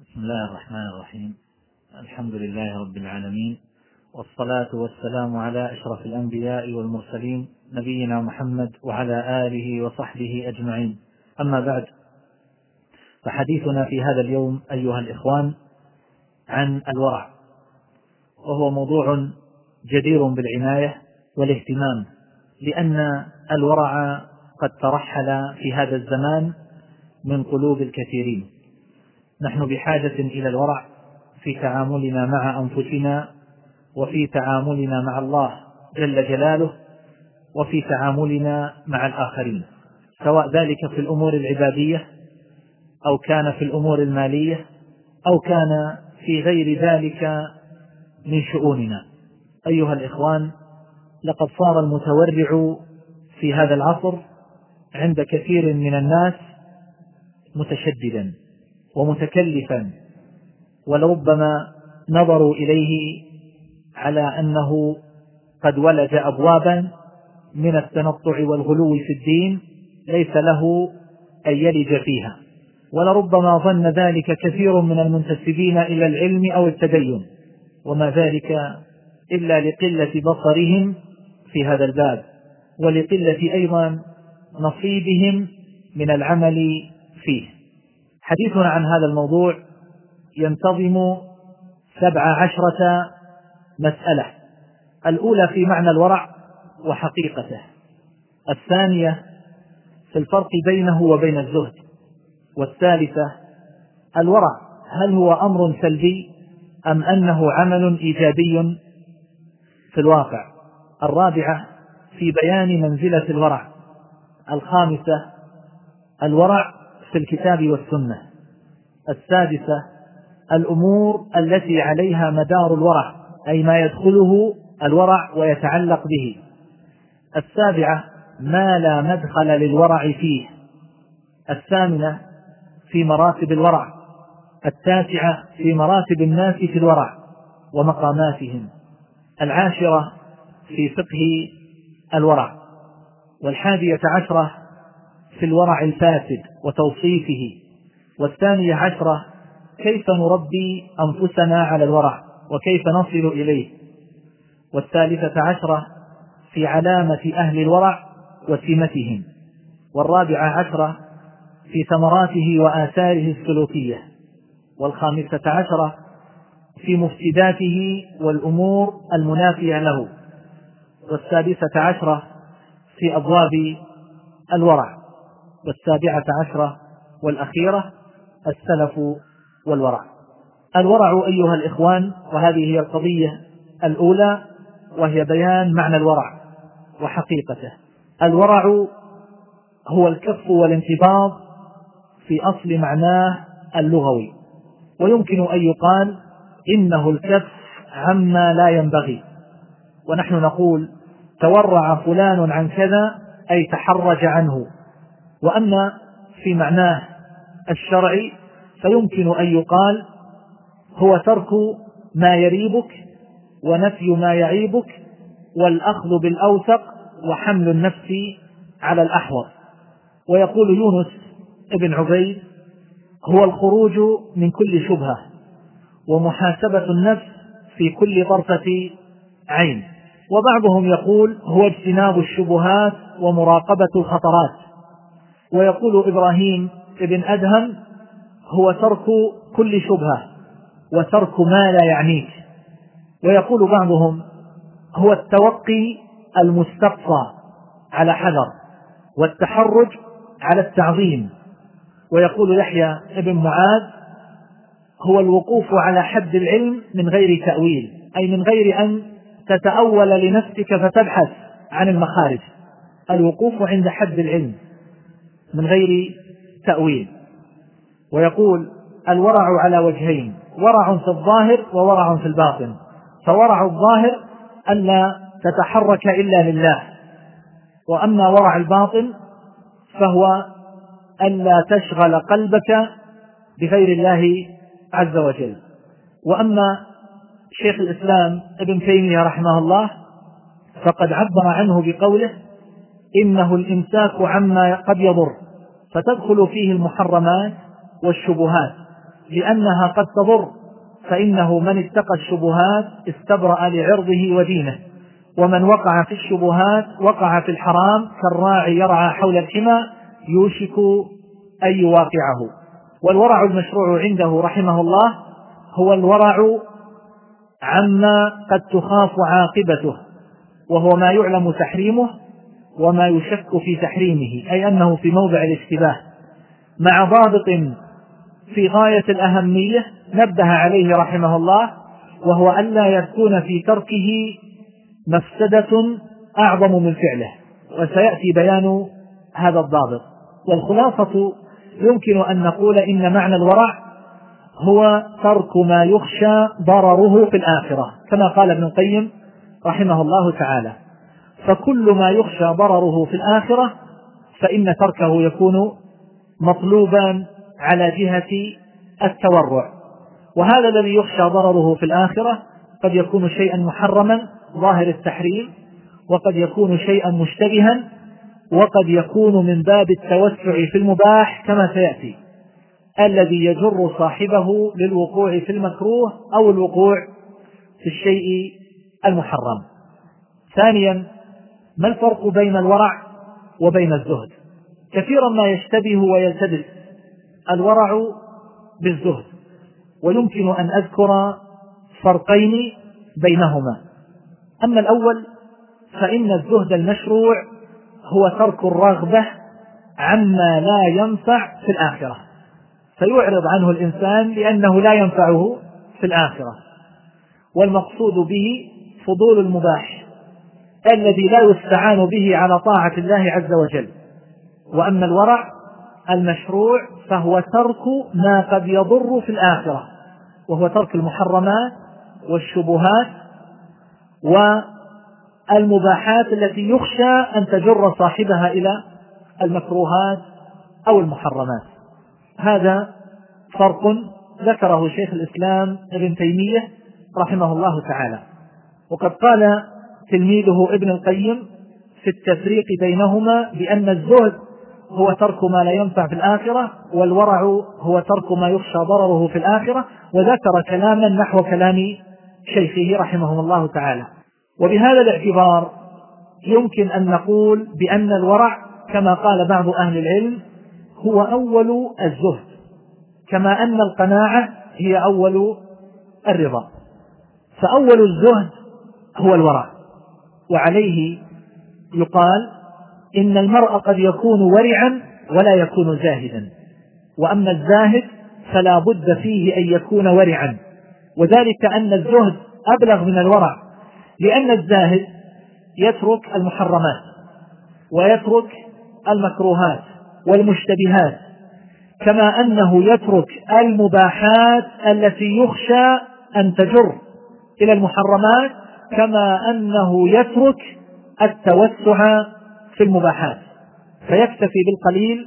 بسم الله الرحمن الرحيم. الحمد لله رب العالمين والصلاة والسلام على أشرف الأنبياء والمرسلين نبينا محمد وعلى آله وصحبه أجمعين. أما بعد فحديثنا في هذا اليوم أيها الإخوان عن الورع وهو موضوع جدير بالعناية والاهتمام لأن الورع قد ترحل في هذا الزمان من قلوب الكثيرين. نحن بحاجة إلى الورع في تعاملنا مع أنفسنا وفي تعاملنا مع الله جل جلاله وفي تعاملنا مع الآخرين سواء ذلك في الأمور العبادية أو كان في الأمور المالية أو كان في غير ذلك من شؤوننا. أيها الإخوان لقد صار المتورع في هذا العصر عند كثير من الناس متشددا. ومتكلفا ولربما نظروا إليه على أنه قد ولج ابوابا من التنطع والغلو في الدين ليس له أن يلج فيها. ولربما ظن ذلك كثير من المنتسبين إلى العلم أو التدين وما ذلك إلا لقلة بصرهم في هذا الباب ولقلة أيضا نصيبهم من العمل فيه. حديثنا عن هذا الموضوع ينتظم سبع عشرة مسألة. الأولى في معنى الورع وحقيقته. الثانية في الفرق بينه وبين الزهد. والثالثة الورع هل هو أمر سلبي أم أنه عمل إيجابي في الواقع؟ الرابعة في بيان منزلة الورع. الخامسة الورع في الكتاب والسنة. السادسة الأمور التي عليها مدار الورع أي ما يدخله الورع ويتعلق به. السابعة ما لا مدخل للورع فيه. الثامنة في مراتب الورع. التاسعة في مراتب الناس في الورع ومقاماتهم. العاشرة في فقه الورع. والحادية عشرة في الورع الفاسد وتوصيفه. والثانية عشرة كيف نربي أنفسنا على الورع وكيف نصل إليه. والثالثة عشرة في علامة أهل الورع وسمتهم. والرابعة عشرة في ثمراته وآثاره السلوكية. والخامسة عشرة في مفسداته والأمور المنافية له. والسادسة عشرة في أبواب الورع. والسابعة عشرة والأخيرة السلف والورع. الورع أيها الإخوان وهذه هي القضية الأولى وهي بيان معنى الورع وحقيقته. الورع هو الكف والانتباض في أصل معناه اللغوي. ويمكن أن يقال إنه الكف عما لا ينبغي. ونحن نقول تورع فلان عن كذا أي تحرج عنه. وأما في معناه الشرعي فيمكن أن يقال هو ترك ما يريبك ونفي ما يعيبك والأخذ بالأوثق وحمل النفس على الأحوط. ويقول يونس ابن عبيد هو الخروج من كل شبهة ومحاسبة النفس في كل طرفة عين. وبعضهم يقول هو اجتناب الشبهات ومراقبة الخطرات. ويقول إبراهيم ابن أدهم هو ترك كل شبهة وترك ما لا يعنيك. ويقول بعضهم هو التوقي المستقصى على حذر والتحرج على التعظيم. ويقول يحيى ابن معاذ هو الوقوف على حد العلم من غير تأويل أي من غير أن تتأول لنفسك فتبحث عن المخارج. الوقوف عند حد العلم. من غير تأويل. ويقول الورع على وجهين ورع في الظاهر وورع في الباطن. فورع الظاهر ألا تتحرك إلا لله وأما ورع الباطن فهو ألا تشغل قلبك بغير الله عز وجل. وأما شيخ الإسلام ابن تيمية رحمه الله فقد عبر عنه بقوله إنه الإمساك عما قد يضر. فتدخل فيه المحرمات والشبهات لأنها قد تضر فإنه من اتقى الشبهات استبرأ لعرضه ودينه ومن وقع في الشبهات وقع في الحرام كالراعي يرعى حول الحمى يوشك أن يواقعه. والورع المشروع عنده رحمه الله هو الورع عما قد تخاف عاقبته وهو ما يعلم تحريمه وما يشك في تحريمه أي أنه في موضع الاشتباه. مع ضابط في غاية الأهمية نبه عليه رحمه الله وهو ألا يكون في تركه مفسدة أعظم من فعله. وسيأتي بيان هذا الضابط. والخلاصة يمكن أن نقول إن معنى الورع هو ترك ما يخشى ضرره في الآخرة كما قال ابن القيم رحمه الله تعالى. فكل ما يخشى ضرره في الآخرة فإن تركه يكون مطلوبا على جهة التورع. وهذا الذي يخشى ضرره في الآخرة قد يكون شيئا محرما ظاهر التحريم وقد يكون شيئا مشتبها وقد يكون من باب التوسع في المباح كما سيأتي. الذي يجر صاحبه للوقوع في المكروه أو الوقوع في الشيء المحرم. ثانيا ما الفرق بين الورع وبين الزهد؟ كثيرا ما يشتبه ويلتبس الورع بالزهد ويمكن أن أذكر فرقين بينهما. أما الأول فإن الزهد المشروع هو ترك الرغبة عما لا ينفع في الآخرة. فيعرض عنه الإنسان لأنه لا ينفعه في الآخرة. والمقصود به فضول المباح. الذي لا يستعان به على طاعة الله عز وجل. وأما الورع المشروع فهو ترك ما قد يضر في الآخرة وهو ترك المحرمات والشبهات والمباحات التي يخشى أن تجر صاحبها إلى المكروهات أو المحرمات. هذا فرق ذكره شيخ الإسلام ابن تيمية رحمه الله تعالى. وقد قال تلميذه ابن القيم في التفريق بينهما بأن الزهد هو ترك ما لا ينفع في الآخرة والورع هو ترك ما يخشى ضرره في الآخرة وذكر كلاما نحو كلام شيخه رحمه الله تعالى. وبهذا الاعتبار يمكن أن نقول بأن الورع كما قال بعض أهل العلم هو أول الزهد كما أن القناعة هي أول الرضا. فأول الزهد هو الورع. وعليه يقال إن المرء قد يكون ورعا ولا يكون زاهدا. وأما الزاهد فلا بد فيه أن يكون ورعا. وذلك أن الزهد أبلغ من الورع لأن الزاهد يترك المحرمات ويترك المكروهات والمشتبهات كما أنه يترك المباحات التي يخشى أن تجر إلى المحرمات كما أنه يترك التوسع في المباحات فيكتفي بالقليل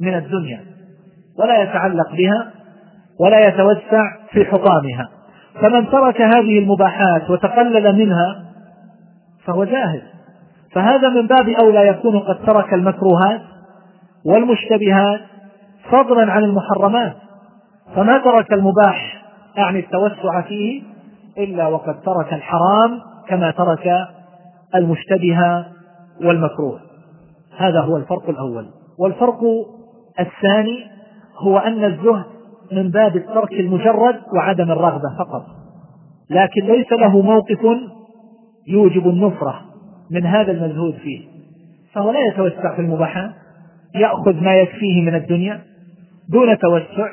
من الدنيا ولا يتعلق بها ولا يتوسع في حطامها. فمن ترك هذه المباحات وتقلل منها فهو جاهل. فهذا من باب أولى يكون قد ترك المكروهات والمشتبهات فضلا عن المحرمات. فما ترك المباح أعني التوسع فيه إلا وقد ترك الحرام كما ترك المشتبه والمكروه. هذا هو الفرق الأول. والفرق الثاني هو أن الزهد من باب الترك المجرد وعدم الرغبة فقط. لكن ليس له موقف يوجب النفرة من هذا المزهود فيه. فهو لا يتوسع في المباحات يأخذ ما يكفيه من الدنيا دون توسع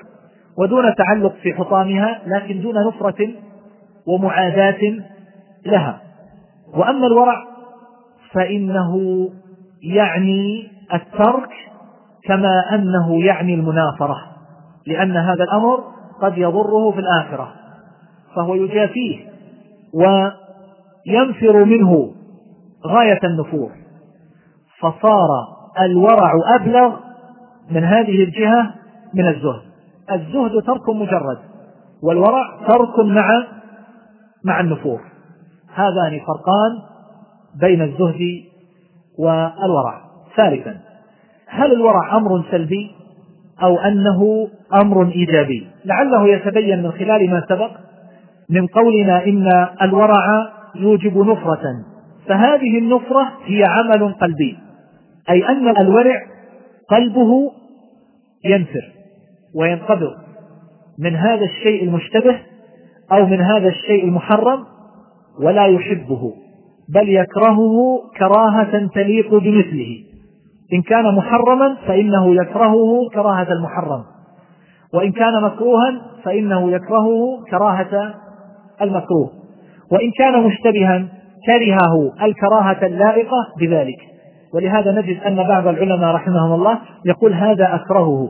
ودون تعلق في حطامها لكن دون نفرة ومعاداة لها. وأما الورع فإنه يعني الترك كما أنه يعني المنافرة لأن هذا الأمر قد يضره في الآخرة فهو يجافيه وينفر منه غاية النفور. فصار الورع أبلغ من هذه الجهة من الزهد. الزهد ترك مجرد والورع ترك مع مع النفور هذان فرقان بين الزهد والورع. ثالثا هل الورع أمر سلبي أو أنه أمر إيجابي؟ لعله يتبين من خلال ما سبق من قولنا إن الورع يوجب نفرة. فهذه النفرة هي عمل قلبي أي أن الورع قلبه ينفر وينقبض. من هذا الشيء المشتبه أو من هذا الشيء المحرم ولا يحبه بل يكرهه كراهة تليق بمثله. إن كان محرما فإنه يكرهه كراهة المحرم وإن كان مكروها فإنه يكرهه كراهة المكروه. وإن كان مشتبها كرهه الكراهة اللائقة بذلك. ولهذا نجد أن بعض العلماء رحمهم الله يقول هذا أكرهه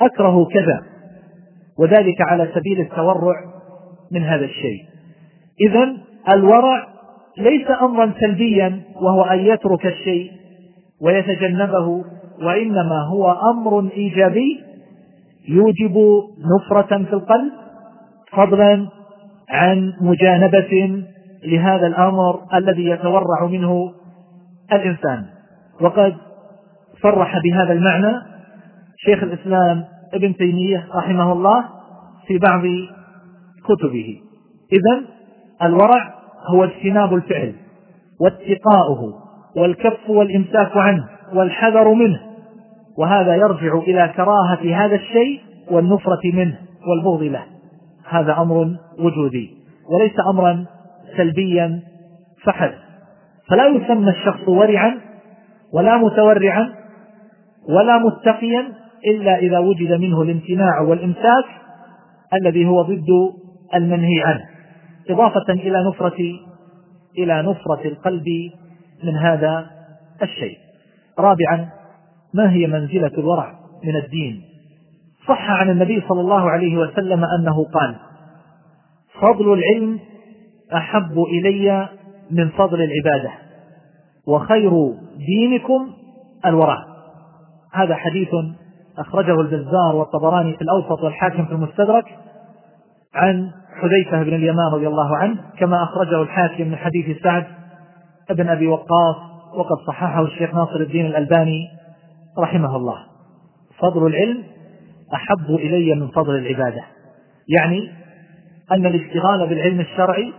أكره كذا. وذلك على سبيل التورع من هذا الشيء. إذا الورع ليس أمرا سلبيا وهو أن يترك الشيء ويتجنبه وإنما هو أمر إيجابي يوجب نفرة في القلب فضلا عن مجانبة لهذا الأمر الذي يتورع منه الإنسان. وقد صرح بهذا المعنى شيخ الإسلام ابن تيمية رحمه الله في بعض كتبه. إذا الورع هو اجتناب الفعل واتقاؤه والكف والإمساك عنه والحذر منه. وهذا يرجع إلى كراهة هذا الشيء والنفرة منه والبغض له. هذا أمر وجودي وليس أمرا سلبيا فحسب. فلا يسمى الشخص ورعا ولا متورعا ولا متقيا إلا إذا وجد منه الامتناع والإمساك الذي هو ضد المنهي عنه إضافة إلى نفرة إلى نفرة القلب من هذا الشيء. رابعا ما هي منزلة الورع من الدين؟ صح عن النبي صلى الله عليه وسلم أنه قال فضل العلم أحب إلي من فضل العبادة وخير دينكم الورع. هذا حديث أخرجه البزار والطبراني في الأوسط والحاكم في المستدرك عن حذيفة بن اليمان رضي الله عنه كما أخرجه الحاكم من حديث سعد بن أبي وقاص وقد صححه الشيخ ناصر الدين الألباني رحمه الله. فضل العلم أحب إلي من فضل العبادة. يعني أن الاشتغال بالعلم الشرعي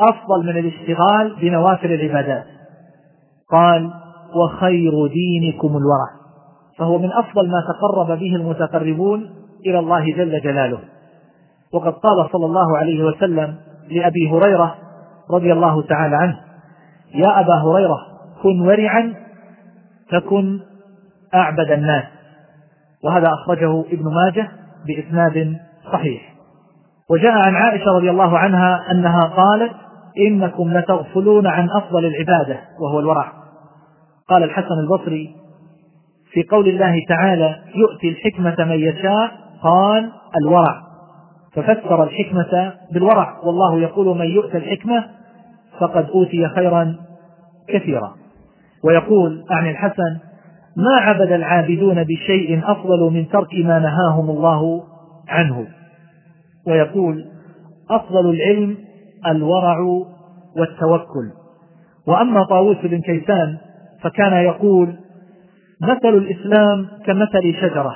أفضل من الاشتغال بنوافل العبادات. قال وخير دينكم الورع فهو من أفضل ما تقرب به المتقربون إلى الله جل جلاله. وقد قال صلى الله عليه وسلم لأبي هريرة رضي الله تعالى عنه يا أبا هريرة كن ورعا تكن أعبد الناس. وهذا أخرجه ابن ماجه بإسناد صحيح. وجاء عن عائشة رضي الله عنها أنها قالت إنكم لتغفلون عن أفضل العبادة وهو الورع. قال الحسن البصري في قول الله تعالى يؤتي الحكمة من يشاء قال الورع. ففسر الحكمة بالورع. والله يقول من يؤتى الحكمة فقد أوتي خيرا كثيرا. ويقول عن الحسن ما عبد العابدون بشيء أفضل من ترك ما نهاهم الله عنه؟ ويقول أفضل العلم الورع والتوكل. وأما طاووس بن كيسان فكان يقول مثل الإسلام كمثل شجرة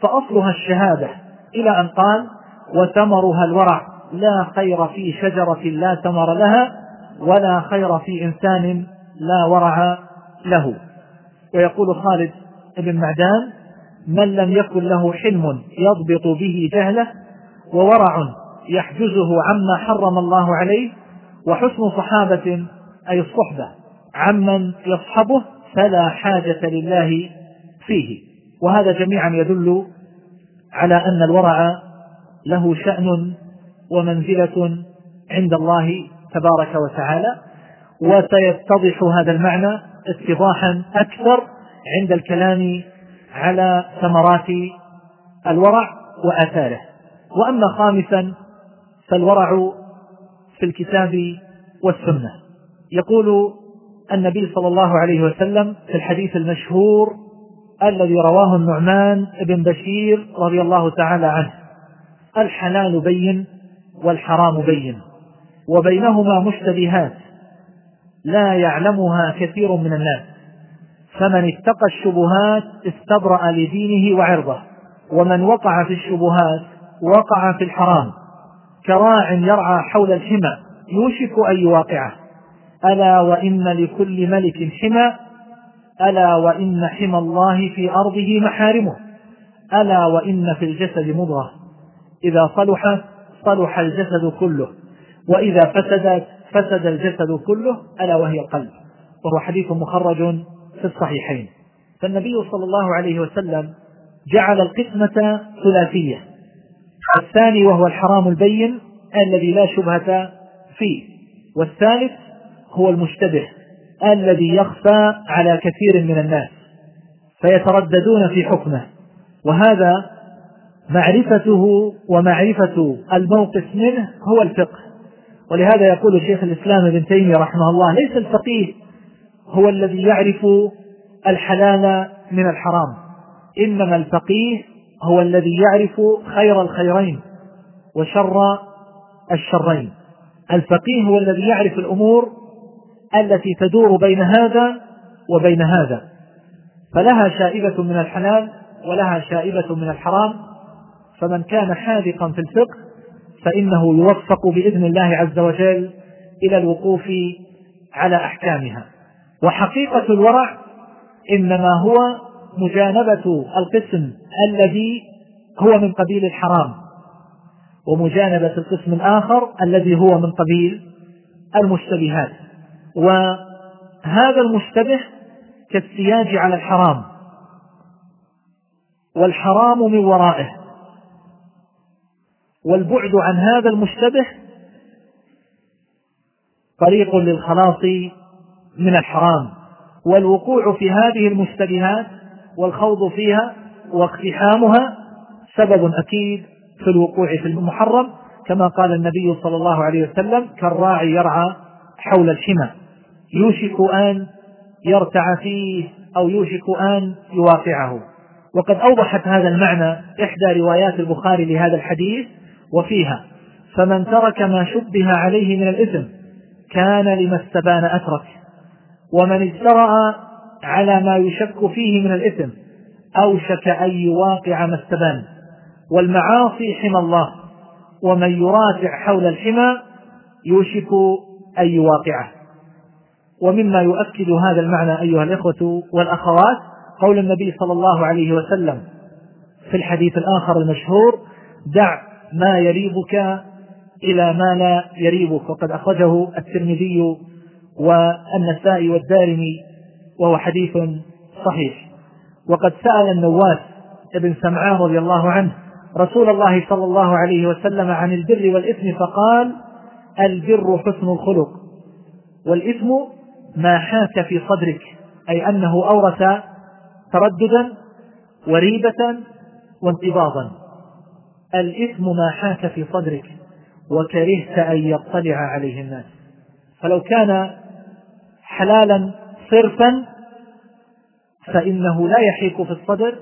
فأصلها الشهادة إلى أن قال وثمرها الورع. لا خير في شجرة لا ثمر لها ولا خير في إنسان لا ورع له. ويقول خالد بن معدان من لم يكن له حلم يضبط به جهله وورع يحجزه عما حرم الله عليه وحسن صحابة أي الصحبة عمن يصحبه فلا حاجة لله فيه. وهذا جميعا يدل على أن الورع له شأن ومنزلة عند الله تبارك وتعالى وسيتضح هذا المعنى اتضاحا أكثر عند الكلام على ثمرات الورع وآثاره. وأما خامسا فالورع في الكتاب والسنة. يقول النبي صلى الله عليه وسلم في الحديث المشهور الذي رواه النعمان بن بشير رضي الله تعالى عنه الحلال بين والحرام بين وبينهما مشتبهات لا يعلمها كثير من الناس. فمن اتقى الشبهات استبرأ لدينه وعرضه ومن وقع في الشبهات وقع في الحرام. كراع يرعى حول الحمى يوشك أن يواقعه. ألا وإن لكل ملك حمى ألا وإن حمى الله في أرضه محارمه. ألا وإن في الجسد مضغة. إذا صلح صلح الجسد كله. وإذا فسدت فسد الجسد كله ألا وهي القلب. وهو حديث مخرج في الصحيحين. فالنبي صلى الله عليه وسلم جعل القسمة ثلاثية. الثاني وهو الحرام البين الذي لا شبهة فيه. والثالث هو المشتبه الذي يخفى على كثير من الناس. فيترددون في حكمه. وهذا معرفته ومعرفة الموقف منه هو الفقه. ولهذا يقول شيخ الإسلام ابن تيمية رحمه الله ليس الفقيه هو الذي يعرف الحلال من الحرام إنما الفقيه هو الذي يعرف خير الخيرين وشر الشرين. الفقيه هو الذي يعرف الأمور التي تدور بين هذا وبين هذا فلها شائبة من الحلال ولها شائبة من الحرام فمن كان حاذقا في الفقه فإنه يوفق بإذن الله عز وجل إلى الوقوف على أحكامها. وحقيقة الورع إنما هو مجانبة القسم الذي هو من قبيل الحرام ومجانبة القسم الآخر الذي هو من قبيل المشتبهات. وهذا المشتبه كالسياج على الحرام والحرام من ورائه. والبعد عن هذا المشتبه طريق للخلاص من الحرام والوقوع في هذه المشتبهات والخوض فيها واقتحامها سبب أكيد في الوقوع في المحرم كما قال النبي صلى الله عليه وسلم كالراعي يرعى حول الحمى يوشك أن يرتع فيه أو يوشك أن يواقعه. وقد أوضحت هذا المعنى إحدى روايات البخاري لهذا الحديث وفيها فمن ترك ما شبه عليه من الإثم كان لما استبان أترك. ومن اجترأ على ما يشك فيه من الإثم أوشك أن يواقع ما استبان. والمعاصي حمى الله ومن يراجع حول الحمى يوشك أن يواقعه. ومما يؤكد هذا المعنى أيها الإخوة والأخوات قول النبي صلى الله عليه وسلم في الحديث الآخر المشهور دع ما يريبك إلى ما لا يريبك. وقد أخرجه الترمذي والنسائي والدارمي وهو حديث صحيح. وقد سأل النواس ابن سمعان رضي الله عنه رسول الله صلى الله عليه وسلم عن البر والإثم فقال البر حسن الخلق والإثم ما حاك في صدرك أي أنه أورث ترددا وريبة وانقباضا. الإثم ما حاك في صدرك وكرهت أن يطلع عليه الناس. فلو كان حلالا صرفا فإنه لا يحيك في الصدر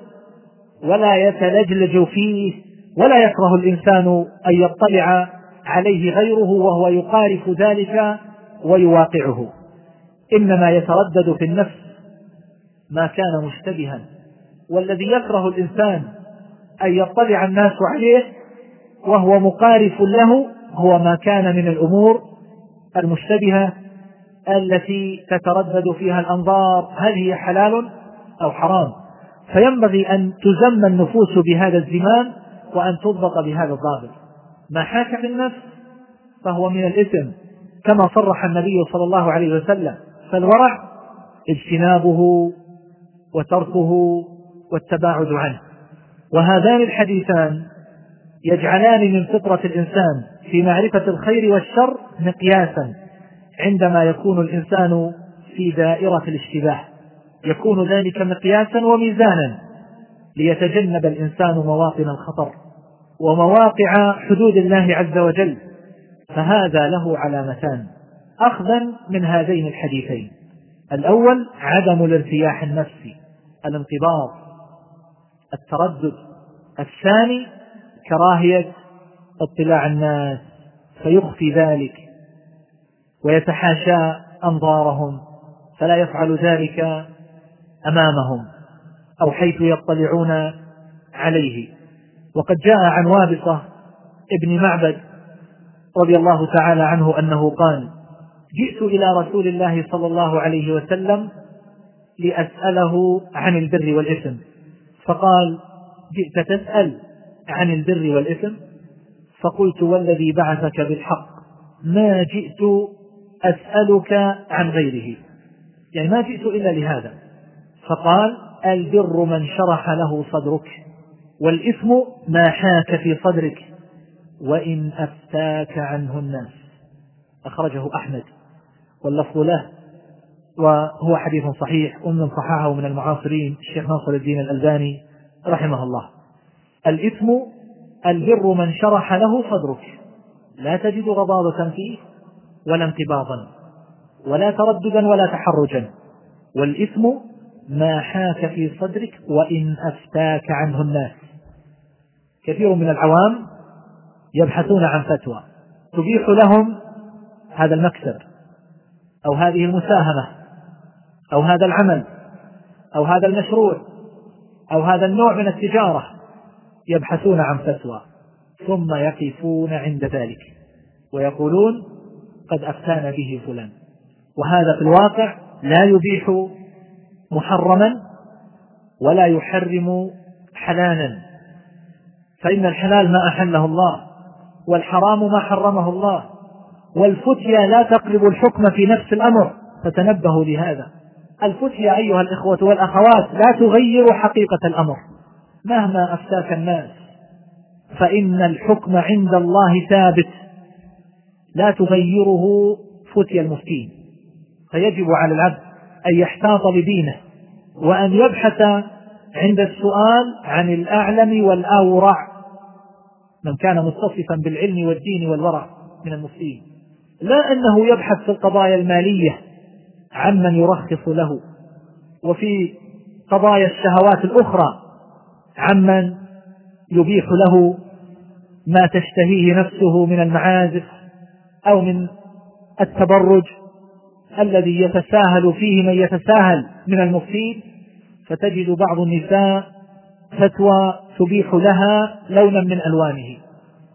ولا يتلجلج فيه ولا يكره الإنسان أن يطلع عليه غيره وهو يقارف ذلك ويواقعه. إنما يتردد في النفس ما كان مشتبها. والذي يكره الإنسان أن يطلع الناس عليه وهو مقارف له هو ما كان من الأمور المشتبهة التي تتردد فيها الأنظار هل هي حلال أو حرام. فينبغي أن تزم النفوس بهذا الزمام وأن تضبط بهذا الضابط. ما حاك في النفس فهو من الإثم. كما صرح النبي صلى الله عليه وسلم فالورع اجتنابه وتركه والتباعد عنه. وهذان الحديثان يجعلان من فطرة الإنسان في معرفة الخير والشر مقياسا عندما يكون الإنسان في دائرة الاشتباه. يكون ذلك مقياسا وميزانا ليتجنب الإنسان مواطن الخطر ومواقع حدود الله عز وجل. فهذا له علامتان. أخذا من هذين الحديثين. الأول عدم الارتياح النفسي الانقباض التردد. الثاني كراهية اطلاع الناس فيخفي ذلك ويتحاشى أنظارهم فلا يفعل ذلك أمامهم أو حيث يطلعون عليه. وقد جاء عن وابصة ابن معبد رضي الله تعالى عنه أنه قال جئت إلى رسول الله صلى الله عليه وسلم لأسأله عن البر والإثم فقال جئت تسأل عن البر والإثم؟ فقلت والذي بعثك بالحق ما جئت أسألك عن غيره. يعني ما جئت إلا لهذا. فقال البر من شرح له صدرك والإثم ما حاك في صدرك وإن أفتاك عنه الناس. أخرجه أحمد. واللفظ له وهو حديث صحيح ومن صححه من المعاصرين الشيخ ناصر الدين الألباني رحمه الله. الإثم البر من شرح له صدرك. لا تجد غضاضة فيه ولا انقباضا ولا ترددا ولا تحرجا. والإثم ما حاك في صدرك وإن أفتاك عنه الناس. كثير من العوام يبحثون عن فتوى تبيح لهم هذا المكسب أو هذه المساهمة. أو هذا العمل أو هذا المشروع أو هذا النوع من التجارة يبحثون عن فتوى ثم يقفون عند ذلك ويقولون قد أفتانا به فلان. وهذا في الواقع لا يبيح محرما ولا يحرم حلالا. فإن الحلال ما أحله الله والحرام ما حرمه الله والفتيا لا تقلب الحكم في نفس الأمر فتنبهوا لهذا. الفتيا أيها الإخوة والأخوات لا تغير حقيقة الأمر. مهما أفتاك الناس فإن الحكم عند الله ثابت. لا تغيره فتيا المفتين. فيجب على العبد أن يحتاط بدينه وأن يبحث عند السؤال عن الأعلم والأورع. من كان متصفا بالعلم والدين والورع من المفتين. لا أنه يبحث في القضايا المالية عمن يرخص له. وفي قضايا الشهوات الأخرى عمن يبيح له ما تشتهيه نفسه من المعازف أو من التبرج الذي يتساهل فيه من يتساهل من المفتين فتجد بعض النساء فتوى تبيح لها لونا من ألوانه.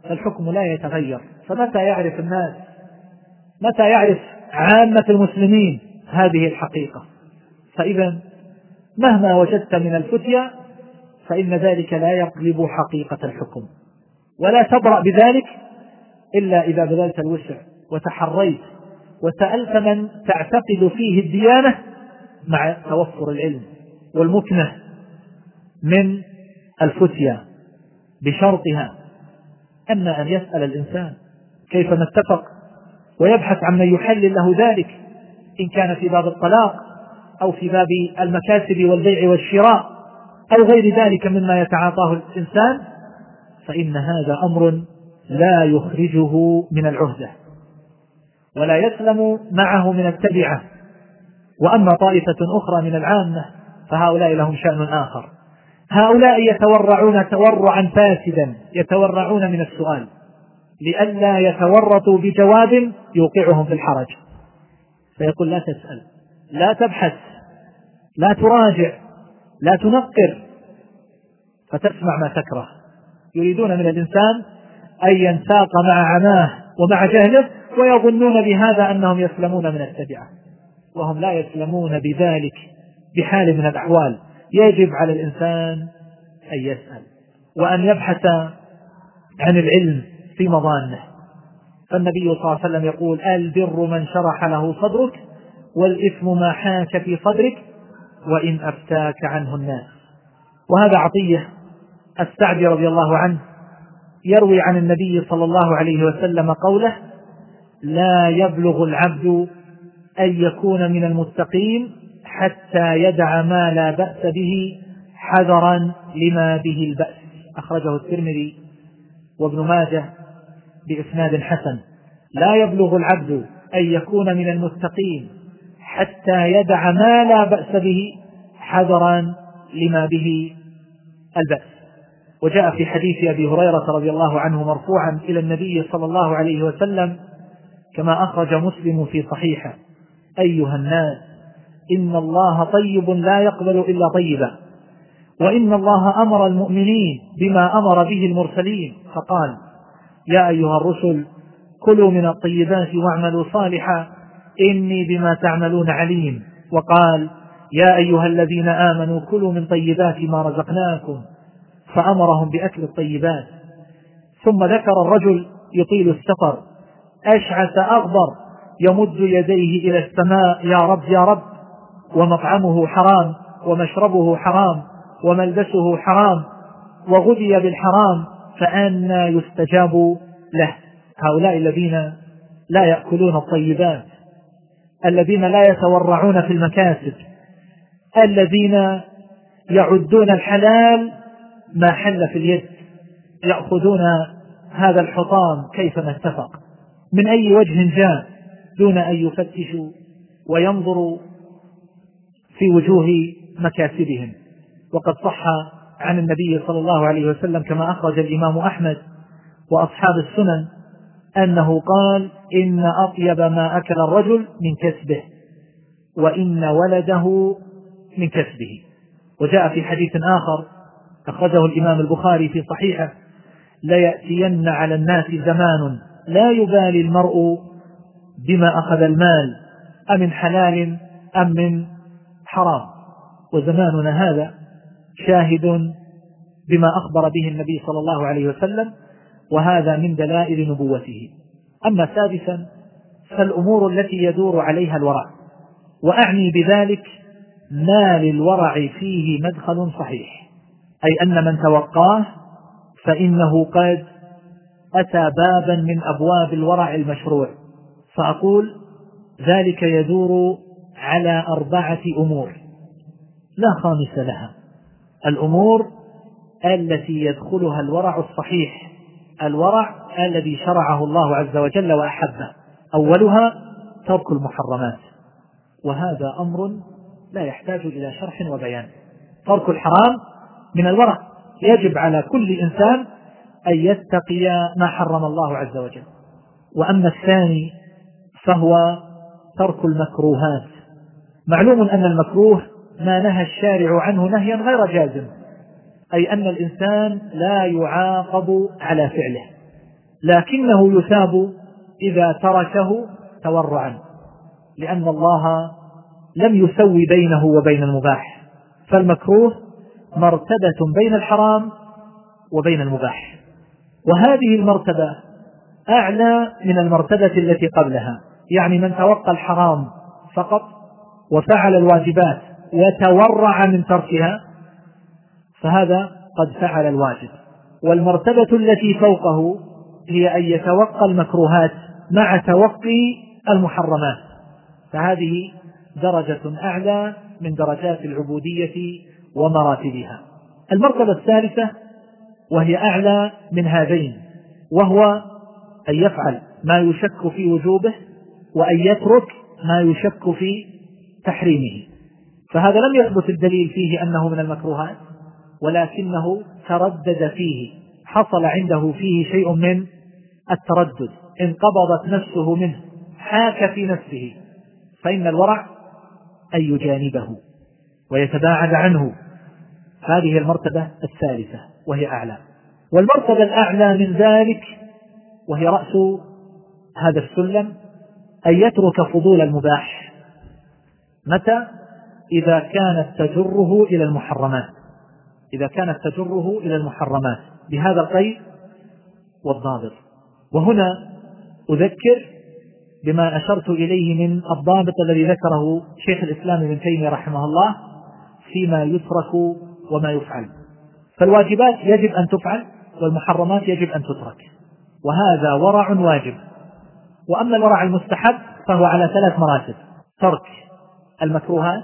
فالحكم لا يتغير. فمتى يعرف الناس؟ متى يعرف عامة المسلمين هذه الحقيقة. فإذا مهما وجدت من الفتية فإن ذلك لا يقلب حقيقة الحكم. ولا تبرأ بذلك إلا إذا بذلت الوسع وتحريت وسألت من تعتقد فيه الديانة مع توفر العلم والمكنة من الفتية. بشرطها أما أن يسأل الإنسان كيف نتفق ويبحث عن من يحلل له ذلك. إن كان في باب الطلاق أو في باب المكاسب والبيع والشراء أو غير ذلك مما يتعاطاه الإنسان فإن هذا أمر لا يخرجه من العهدة ولا يسلم معه من التبعة. وأما طائفة أخرى من العامة فهؤلاء لهم شأن آخر. هؤلاء يتورعون تورعا فاسدا يتورعون من السؤال لئلا يتورطوا بجواب يوقعهم في الحرج. فيقول لا تسأل لا تبحث لا تراجع لا تنقر فتسمع ما تكره. يريدون من الإنسان أن ينساق مع عماه ومع جهله ويظنون بهذا أنهم يسلمون من التبعة وهم لا يسلمون بذلك بحال من الأحوال. يجب على الإنسان أن يسأل وأن يبحث عن العلم في مظانه. فالنبي صلى الله عليه وسلم يقول البر من شرح له صدرك والإثم ما حاك في صدرك وإن أفتاك عنه الناس. وهذا عطية السعدي رضي الله عنه يروي عن النبي صلى الله عليه وسلم قوله لا يبلغ العبد أن يكون من المتقين حتى يدع ما لا بأس به حذرا لما به البأس. أخرجه الترمذي وابن ماجه بإسناد حسن. لا يبلغ العبد أن يكون من المتقين حتى يدع ما لا بأس به حذرا لما به البأس. وجاء في حديث أبي هريرة رضي الله عنه مرفوعا إلى النبي صلى الله عليه وسلم كما أخرج مسلم في صحيحه. أيها الناس إن الله طيب لا يقبل إلا طيبا وإن الله أمر المؤمنين بما أمر به المرسلين. فقال يا أيها الرسل كلوا من الطيبات واعملوا صالحا إني بما تعملون عليم. وقال يا أيها الذين آمنوا كلوا من طيبات ما رزقناكم فأمرهم بأكل الطيبات. ثم ذكر الرجل يطيل السفر أشعث أغبر يمد يديه إلى السماء يا رب يا رب. ومطعمه حرام ومشربه حرام وملبسه حرام وغذي بالحرام. فأنى يستجاب له. هؤلاء الذين لا يأكلون الطيبات الذين لا يتورعون في المكاسب الذين يعدون الحلال ما حل في اليد يأخذون هذا الحطام كيفما اتفق. من أي وجه جاء دون أن يفتشوا وينظروا في وجوه مكاسبهم؟ وقد صح عن النبي صلى الله عليه وسلم كما أخرج الإمام أحمد وأصحاب السنن أنه قال إن أطيب ما أكل الرجل من كسبه وإن ولده من كسبه. وجاء في حديث آخر أخرجه الإمام البخاري في صحيحه ليأتين على الناس زمان لا يبالي المرء بما أخذ المال أمن حلال أم من حرام. وزماننا هذا شاهد بما أخبر به النبي صلى الله عليه وسلم وهذا من دلائل نبوته. أما سادسا فالأمور التي يدور عليها الورع وأعني بذلك ما للورع فيه مدخل صحيح. أي أن من توقاه فإنه قد أتى بابا من أبواب الورع المشروع. فأقول ذلك يدور على أربعة أمور. لا خامس لها. الأمور التي يدخلها الورع الصحيح الورع الذي شرعه الله عز وجل وأحبه. أولها ترك المحرمات. وهذا أمر لا يحتاج إلى شرح وبيان. ترك الحرام من الورع. يجب على كل إنسان أن يتقي ما حرم الله عز وجل. وأما الثاني فهو ترك المكروهات. معلوم أن المكروه ما نهى الشارع عنه نهيا غير جازم. أي أن الإنسان لا يعاقب على فعله. لكنه يثاب إذا تركه تورعا. لأن الله لم يسوي بينه وبين المباح. فالمكروه مرتبة بين الحرام وبين المباح. وهذه المرتبة أعلى من المرتبة التي قبلها. يعني من توقى الحرام فقط وفعل الواجبات وتورع من تركها فهذا قد فعل الواجب. والمرتبة التي فوقه هي أن يتوقى المكروهات مع توقي المحرمات. فهذه درجة أعلى من درجات العبودية ومراتبها. المرتبة الثالثة وهي أعلى من هذين وهو أن يفعل ما يشك في وجوبه وأن يترك ما يشك في تحريمه. فهذا لم يثبت الدليل فيه أنه من المكروهات ولكنه تردد فيه حصل عنده فيه شيء من التردد انقبضت نفسه منه حاك في نفسه فإن الورع أن يجانبه ويتباعد عنه. هذه المرتبة الثالثة وهي أعلى. والمرتبة الأعلى من ذلك وهي رأس هذا السلم أن يترك فضول المباح. متى؟ إذا كانت تجره إلى المحرمات. إذا كانت تجره إلى المحرمات. بهذا القيد والضابط. وهنا أذكر بما أشرت إليه من الضابط الذي ذكره شيخ الإسلام ابن تيمية رحمه الله فيما يترك وما يفعل. فالواجبات يجب أن تفعل والمحرمات يجب أن تترك. وهذا ورع واجب. وأما الورع المستحب فهو على ثلاث مراتب. ترك المكروهات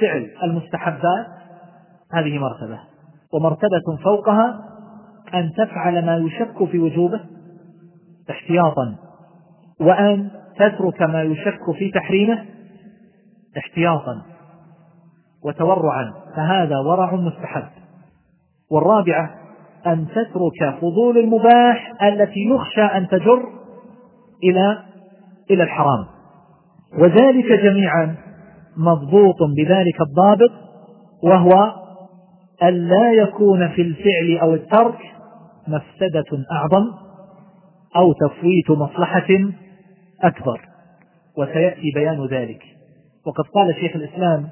فعل المستحبات هذه مرتبة. ومرتبة فوقها أن تفعل ما يشك في وجوبه احتياطا وأن تترك ما يشك في تحريمه احتياطا وتورعا. فهذا ورع مستحب. والرابعة أن تترك فضول المباح التي يخشى أن تجر إلى إلى الحرام. وذلك جميعا مضبوط بذلك الضابط وهو أن لا يكون في الفعل أو الترك مفسدة أعظم أو تفويت مصلحة أكبر. وسيأتي بيان ذلك. وقد قال شيخ الإسلام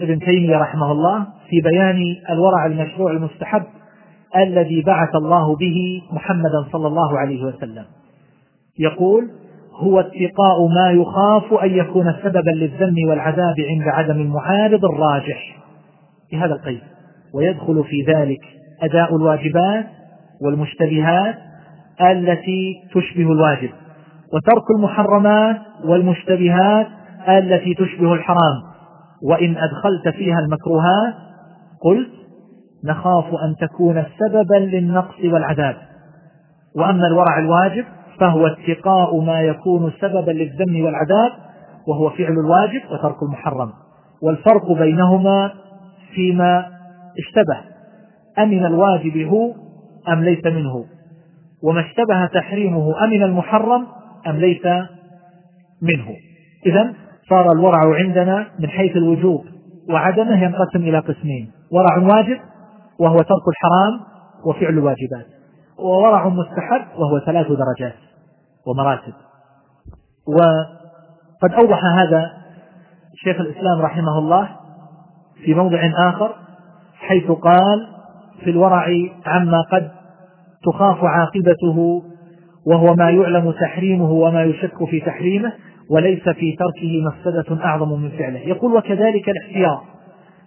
ابن تيمية رحمه الله في بيان الورع المشروع المستحب الذي بعث الله به محمدا صلى الله عليه وسلم. يقول هو اتقاء ما يخاف أن يكون سببا للذم والعذاب عند عدم المعارض الراجح. في هذا القيد. ويدخل في ذلك أداء الواجبات والمشتبهات التي تشبه الواجب. وترك المحرمات والمشتبهات التي تشبه الحرام. وإن أدخلت فيها المكروهات قلت نخاف أن تكون سببا للنقص والعذاب. وأما الورع الواجب فهو اتقاء ما يكون سببا للذم والعذاب وهو فعل الواجب وترك المحرم. والفرق بينهما فيما اشتبه. أمن الواجب هو أم ليس منه؟ وما اشتبه تحريمه أمن المحرم أم ليس منه؟ إذا صار الورع عندنا من حيث الوجوب وعدمه ينقسم إلى قسمين. ورع واجب وهو ترك الحرام وفعل الواجبات. وورع مستحب وهو ثلاث درجات. ومراتب. وقد أوضح هذا شيخ الإسلام رحمه الله في موضع آخر حيث قال في الورع عما قد تخاف عاقبته وهو ما يعلم تحريمه وما يشك في تحريمه وليس في تركه مفسدة أعظم من فعله. يقول وكذلك الاحتياط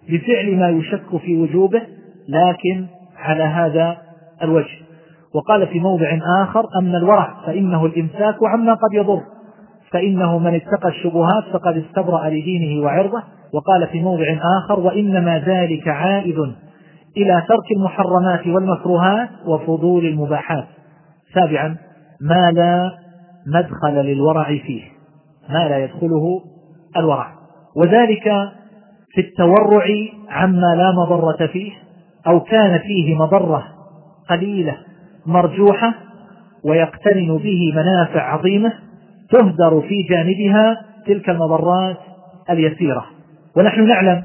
بفعل ما يشك في وجوبه لكن على هذا الوجه. وقال في موضع آخر أما الورع فإنه الإمساك عما قد يضر. فإنه من اتقى الشبهات فقد استبرأ لدينه وعرضه. وقال في موضع آخر وإنما ذلك عائد إلى ترك المحرمات والمكروهات وفضول المباحات. سابعا ما لا مدخل للورع فيه. ما لا يدخله الورع. وذلك في التورع عما لا مضرة فيه أو كان فيه مضرة قليلة مرجوحة ويقترن به منافع عظيمة تهدر في جانبها تلك المضرات اليسيرة. ونحن نعلم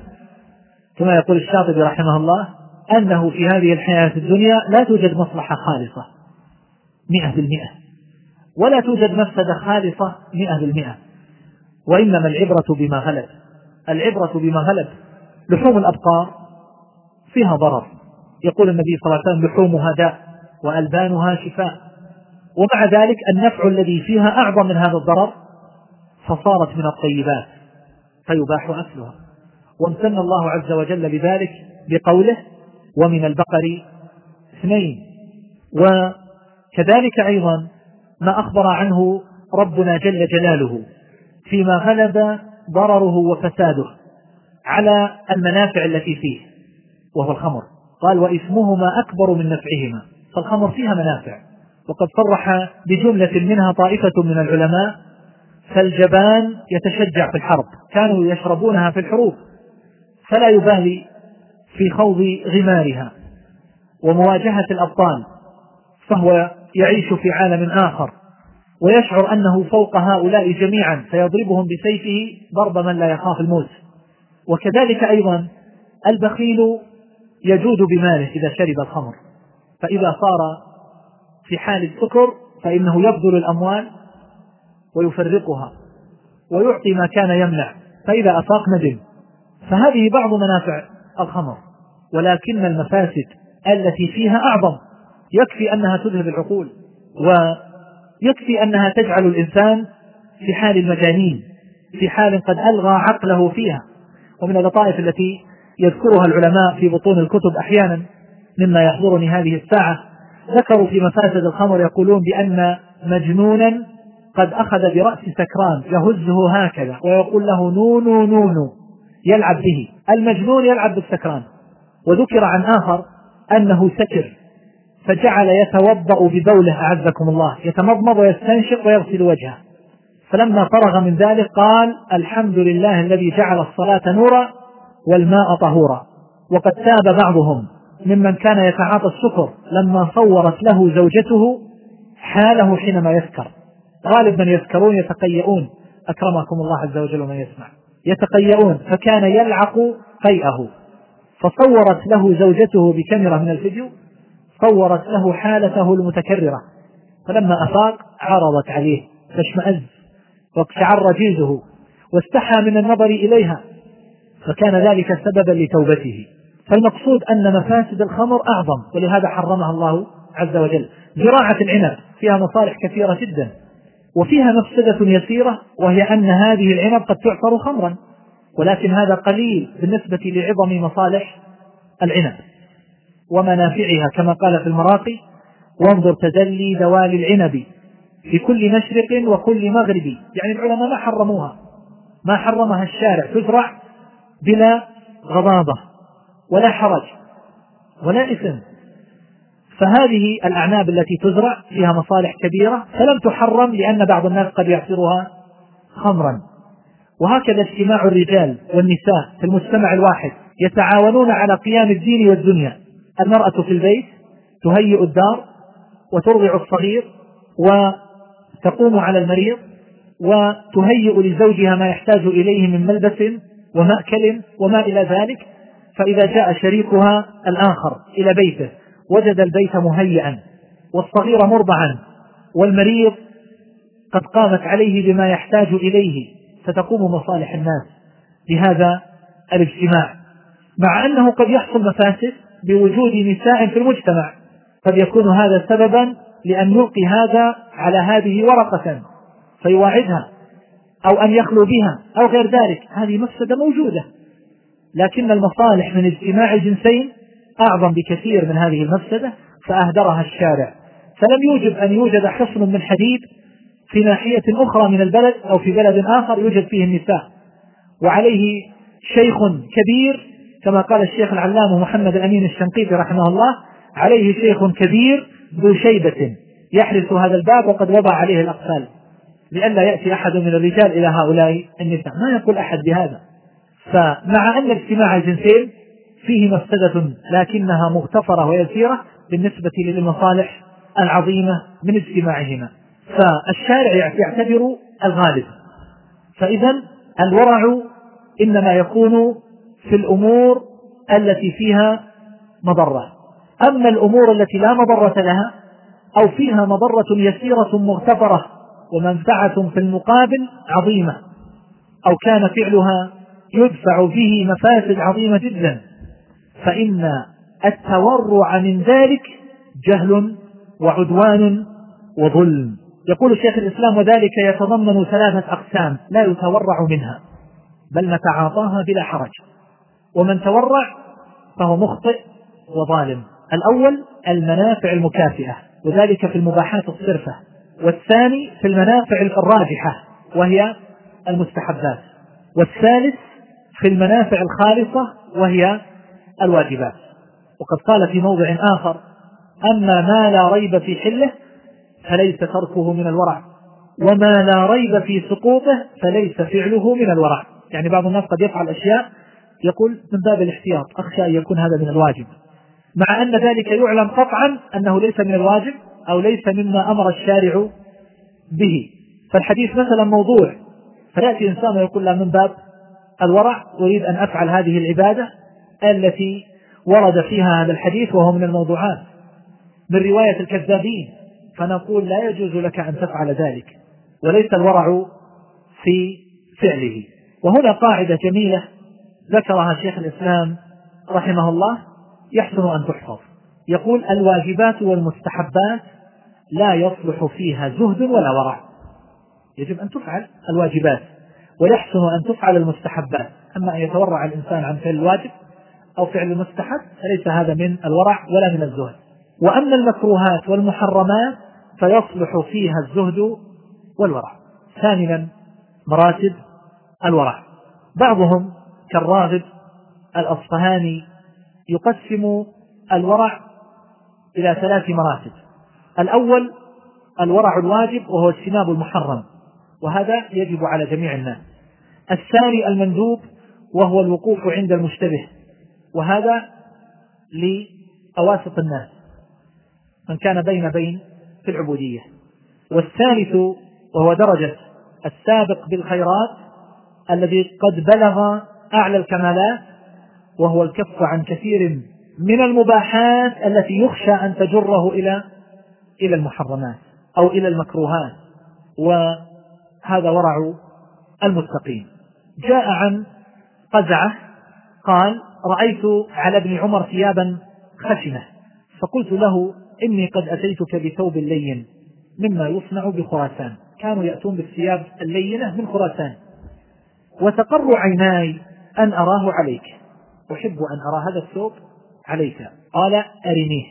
كما يقول الشاطبي رحمه الله أنه في هذه الحياة الدنيا لا توجد مصلحة خالصة مئة بالمئة ولا توجد مفسدة خالصة مئة بالمئة وإنما العبرة بما غلب. العبرة بما غلب. لحوم الأبقار فيها ضرر. يقول النبي صلى الله عليه وسلم لحومها داء. وألبانها شفاء. ومع ذلك النفع الذي فيها أعظم من هذا الضرر فصارت من الطيبات فيباح أكلها. وامتن الله عز وجل بذلك بقوله ومن البقر اثنين وكذلك أيضا ما أخبر عنه ربنا جل جلاله فيما غلب ضرره وفساده على المنافع التي فيه وهو الخمر. قال وإثمهما أكبر من نفعهما فالخمر فيها منافع. وقد صرح بجملة منها طائفة من العلماء فالجبان يتشجع في الحرب كانوا يشربونها في الحروب فلا يبالي في خوض غمارها. ومواجهة الأبطال فهو يعيش في عالم آخر ويشعر أنه فوق هؤلاء جميعا فيضربهم بسيفه ضرب من لا يخاف الموت. وكذلك أيضا البخيل يجود بماله إذا شرب الخمر. فإذا صار في حال السكر فإنه يبذل الأموال ويفرقها ويعطي ما كان يمنع. فإذا أفاق ندم. فهذه بعض منافع الخمر. ولكن المفاسد التي فيها أعظم. يكفي أنها تذهب العقول. ويكفي أنها تجعل الإنسان في حال المجانين. في حال قد ألغى عقله فيها. ومن اللطائف التي يذكرها العلماء في بطون الكتب أحيانا مما يحضرني هذه الساعة. ذكروا في مفاسد الخمر يقولون بأن مجنونا قد أخذ برأس سكران يهزه هكذا ويقول له نونو نونو يلعب به. المجنون يلعب بالسكران. وذكر عن آخر أنه سكر فجعل يتوضأ ببوله أعزكم الله. يتمضمض ويستنشق ويغسل وجهه. فلما فرغ من ذلك قال الحمد لله الذي جعل الصلاة نورا والماء طهورا. وقد تاب بعضهم. ممن كان يتعاطى السكر لما صورت له زوجته حاله حينما يسكر. غالب من يسكرون يتقيؤون. أكرمكم الله عز وجل من يسمع. يتقيؤون. فكان يلعق قيئه فصورت له زوجته بكاميرا من الفيديو. صورت له حالته المتكررة. فلما أفاق عرضت عليه. فاشمأز. واقشعر جلده واستحى من النظر إليها. فكان ذلك سببا لتوبته. فالمقصود أن مفاسد الخمر أعظم ولهذا حرمها الله عز وجل. زراعة العنب فيها مصالح كثيرة جدا وفيها مفسدة يسيرة وهي أن هذه العنب قد تعصر خمرا ولكن هذا قليل بالنسبة لعظم مصالح العنب ومنافعها كما قال في المراقي وانظر تدلي ذوال العنب في كل مشرق وكل مغرب. يعني العلماء ما حرموها ما حرمها الشارع تزرع بلا غضاضة ولا حرج ولا إثم. فهذه الأعناب التي تزرع فيها مصالح كبيرة فلم تحرم لأن بعض الناس قد يعصرها خمرا. وهكذا اجتماع الرجال والنساء في المجتمع الواحد يتعاونون على قيام الدين والدنيا. المرأة في البيت تهيئ الدار وترضع الصغير وتقوم على المريض وتهيئ لزوجها ما يحتاج إليه من ملبس ومأكل وما إلى ذلك. فإذا جاء شريكها الآخر إلى بيته وجد البيت مهيئا والصغير مرضعا والمريض قد قامت عليه بما يحتاج إليه فتقوم مصالح الناس بهذا الاجتماع. مع أنه قد يحصل مفاسد بوجود نساء في المجتمع قد يكون هذا سببا لأن يلقي هذا على هذه ورقة فيواعدها أو أن يخلو بها أو غير ذلك. هذه مفسدة موجودة. لكن المصالح من اجتماع الجنسين أعظم بكثير من هذه المفسدة فأهدرها الشارع. فلم يوجب أن يوجد حصن من حديد في ناحية أخرى من البلد أو في بلد آخر يوجد فيه النساء. وعليه شيخ كبير كما قال الشيخ العلامة محمد الأمين الشنقيطي رحمه الله عليه شيخ كبير ذو شيبة يحرس هذا الباب وقد وضع عليه الأقفال لئلا يأتي أحد من الرجال إلى هؤلاء النساء. ما يقول أحد بهذا؟ فمع أن اجتماع الجنسين فيه مفسدة لكنها مغتفرة ويسيرة بالنسبة للمصالح العظيمة من اجتماعهما. فالشارع يعتبر الغالب. فإذا الورع إنما يكون في الأمور التي فيها مضرة. أما الأمور التي لا مضرة لها أو فيها مضرة يسيرة مغتفرة ومنفعة في المقابل عظيمة أو كان فعلها يدفع به مفاسد عظيمة جدا. فإن التورع من ذلك جهل وعدوان وظلم. يقول شيخ الإسلام وذلك يتضمن ثلاثة أقسام لا يتورع منها. بل نتعاطاها بلا حرج. ومن تورع فهو مخطئ وظالم. الأول المنافع المكافئة وذلك في المباحات الصرفة. والثاني في المنافع الراجحة وهي المستحبات. والثالث في المنافع الخالصة وهي الواجبات. وقد قال في موضع آخر أما ما لا ريب في حله فليس تركه من الورع وما لا ريب في سقوطه فليس فعله من الورع. يعني بعض الناس قد يفعل أشياء يقول من باب الاحتياط أخشى أن يكون هذا من الواجب. مع أن ذلك يعلم قطعا أنه ليس من الواجب أو ليس مما أمر الشارع به. فالحديث مثلا موضوع فيأتي إنسان ويقول له من باب الورع أريد أن أفعل هذه العبادة التي ورد فيها هذا الحديث وهو من الموضوعات. من رواية الكذابين فنقول لا يجوز لك أن تفعل ذلك وليس الورع في فعله. وهنا قاعدة جميلة ذكرها شيخ الإسلام رحمه الله يحسن أن تحفظ. يقول الواجبات والمستحبات لا يصلح فيها زهد ولا ورع. يجب أن تفعل الواجبات. ويحسن أن تفعل المستحبات. أما أن يتورع الإنسان عن فعل الواجب أو فعل المستحب فليس هذا من الورع ولا من الزهد. وأما المكروهات والمحرمات فيصلح فيها الزهد والورع. ثامنا مراتب الورع. بعضهم كالراغب الأصفهاني يقسم الورع إلى ثلاث مراتب. الأول الورع الواجب وهو اجتناب المحرم. وهذا يجب على جميع الناس. الثاني المندوب وهو الوقوف عند المشتبه وهذا لأواسط الناس من كان بين بين في العبودية. والثالث وهو درجة السابق بالخيرات الذي قد بلغ أعلى الكمالات وهو الكف عن كثير من المباحات التي يخشى أن تجره إلى إلى المحرمات أو إلى المكروهات. وهذا ورع المتقين. جاء عن قزعة قال رأيت على ابن عمر ثيابا خشنة فقلت له إني قد أتيتك بثوب لين مما يصنع بخراسان. كانوا يأتون بالثياب اللينة من خراسان. وتقر عيناي أن أراه عليك. أحب أن أرى هذا الثوب عليك. قال أرنيه.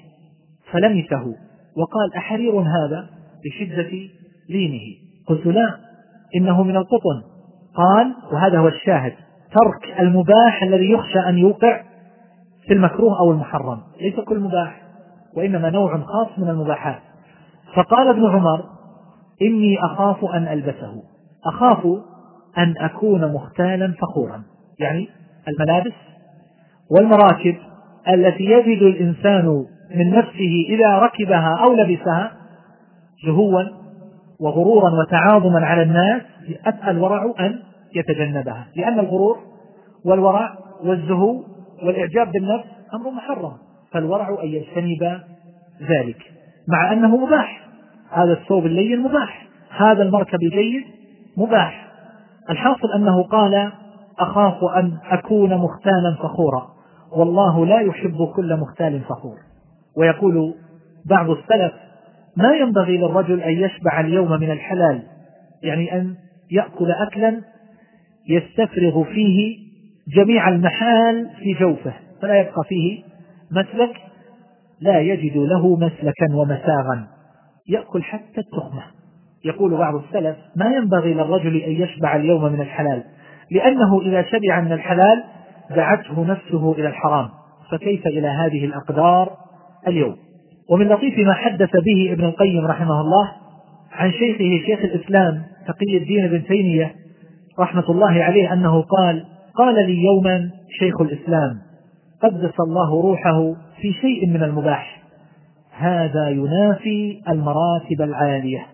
فلمسه وقال أحرير هذا بشدة لينه. قلت لا إنه من القطن. قال وهذا هو الشاهد. ترك المباح الذي يخشى أن يوقع في المكروه أو المحرم. ليس كل مباح وإنما نوع خاص من المباحات. فقال ابن عمر إني أخاف أن ألبسه. أخاف أن أكون مختالا فخورا. يعني الملابس والمراكب التي يجد الإنسان من نفسه إذا ركبها أو لبسها جهوا وغرورا وتعاظما على الناس الورع أن يتجنبها لأن الغرور والورع والزهو والإعجاب بالنفس أمر محرم فالورع أن يجتنب ذلك مع أنه مباح هذا الثوب اللين مباح هذا المركب الجيد مباح. الحاصل أنه قال أخاف أن أكون مختالا فخورا والله لا يحب كل مختال فخور. ويقول بعض السلف ما ينبغي للرجل أن يشبع اليوم من الحلال يعني أن يأكل أكلا يستفرغ فيه جميع المحال في جوفه فلا يبقى فيه مسلك لا يجد له مسلكا ومساغا. يأكل حتى التخمة. يقول بعض السلف ما ينبغي للرجل أن يشبع اليوم من الحلال لأنه إذا شبع من الحلال دعته نفسه إلى الحرام. فكيف إلى هذه الأقدار اليوم؟ ومن لطيف ما حدث به ابن القيم رحمه الله عن شيخه شيخ الإسلام تقي الدين بن تيمية رحمة الله عليه أنه قال قال لي يوما شيخ الإسلام قدس الله روحه في شيء من المباح هذا ينافي المراتب العالية.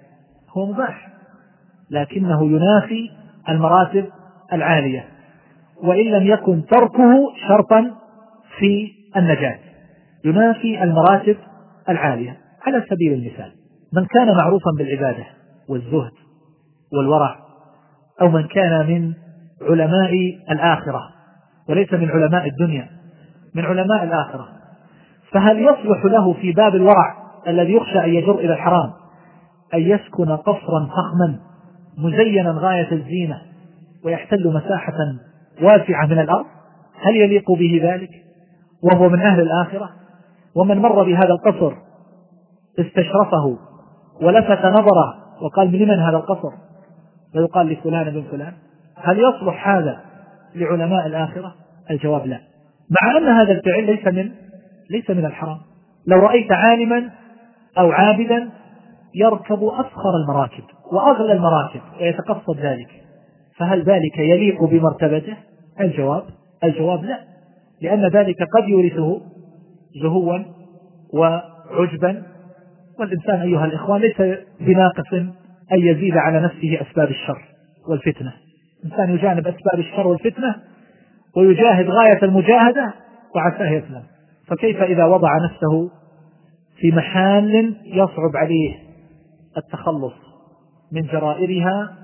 هو مباح لكنه ينافي المراتب العالية وإن لم يكن تركه شرطا في النجاة ينافي المراتب العالية على سبيل المثال من كان معروفا بالعبادة والزهد والورع أو من كان من علماء الآخرة وليس من علماء الدنيا من علماء الآخرة. فهل يصلح له في باب الورع الذي يخشى أن يجر إلى الحرام أن يسكن قصرا فخما مزينا غاية الزينة ويحتل مساحة واسعة من الأرض؟ هل يليق به ذلك؟ وهو من أهل الآخرة؟ ومن مر بهذا القصر استشرفه ولفت نظره وقال لمن هذا القصر؟ ويقال لفلان بن فلان. هل يصلح هذا لعلماء الآخرة؟ الجواب لا. مع أن هذا الفعل ليس من ليس من الحرام. لو رأيت عالما أو عابدا يركب أفخر المراكب وأغلى المراكب ويتقصد ذلك فهل ذلك يليق بمرتبته؟ الجواب الجواب لا. لأن ذلك قد يورثه زهوا وعجبا. والإنسان أيها الإخوان ليس بناقص أن يزيد على نفسه أسباب الشر والفتنة. الإنسان يجانب أسباب الشر والفتنة ويجاهد غاية المجاهدة وعساه يسلم. فكيف إذا وضع نفسه في محال يصعب عليه التخلص من جرائرها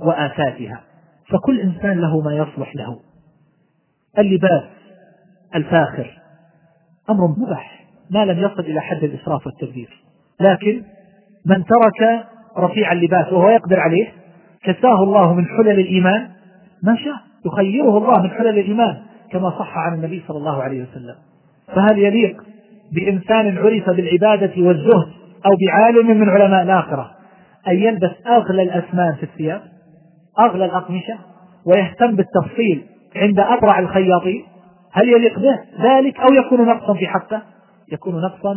وآفاتها؟ فكل إنسان له ما يصلح له. اللباس الفاخر أمر مباح ما لم يصل إلى حد الإسراف والتبذير. لكن من ترك رفيع اللباس وهو يقدر عليه كساه الله من حلل الإيمان ما شاء يخيره الله من حلل الإيمان كما صح عن النبي صلى الله عليه وسلم. فهل يليق بإنسان عرف بالعبادة والزهد أو بعالم من علماء الآخرة أن يلبس أغلى الأثمان في الثياب أغلى الأقمشة ويهتم بالتفصيل عند أبرع الخياطين؟ هل يليق به ذلك أو يكون نقصا في حقه؟ يكون نقصا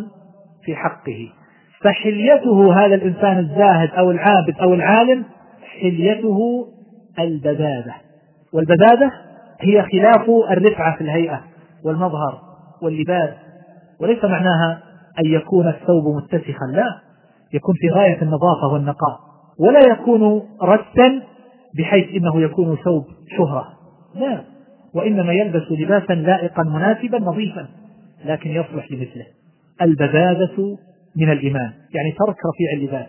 في حقه. فحليته هذا الإنسان الزاهد أو العابد أو العالم حليته البذاذة. والبذاذة هي خلاف الرفعة في الهيئة والمظهر واللباس. وليس معناها أن يكون الثوب متسخا لا. يكون في غاية النظافة والنقاء. ولا يكون رسا بحيث إنه يكون ثوب شهرة. لا. وإنما يلبس لباسا لائقا مناسبا نظيفا لكن يصلح لمثله. البذاذة من الإيمان يعني ترك رفيع اللباس.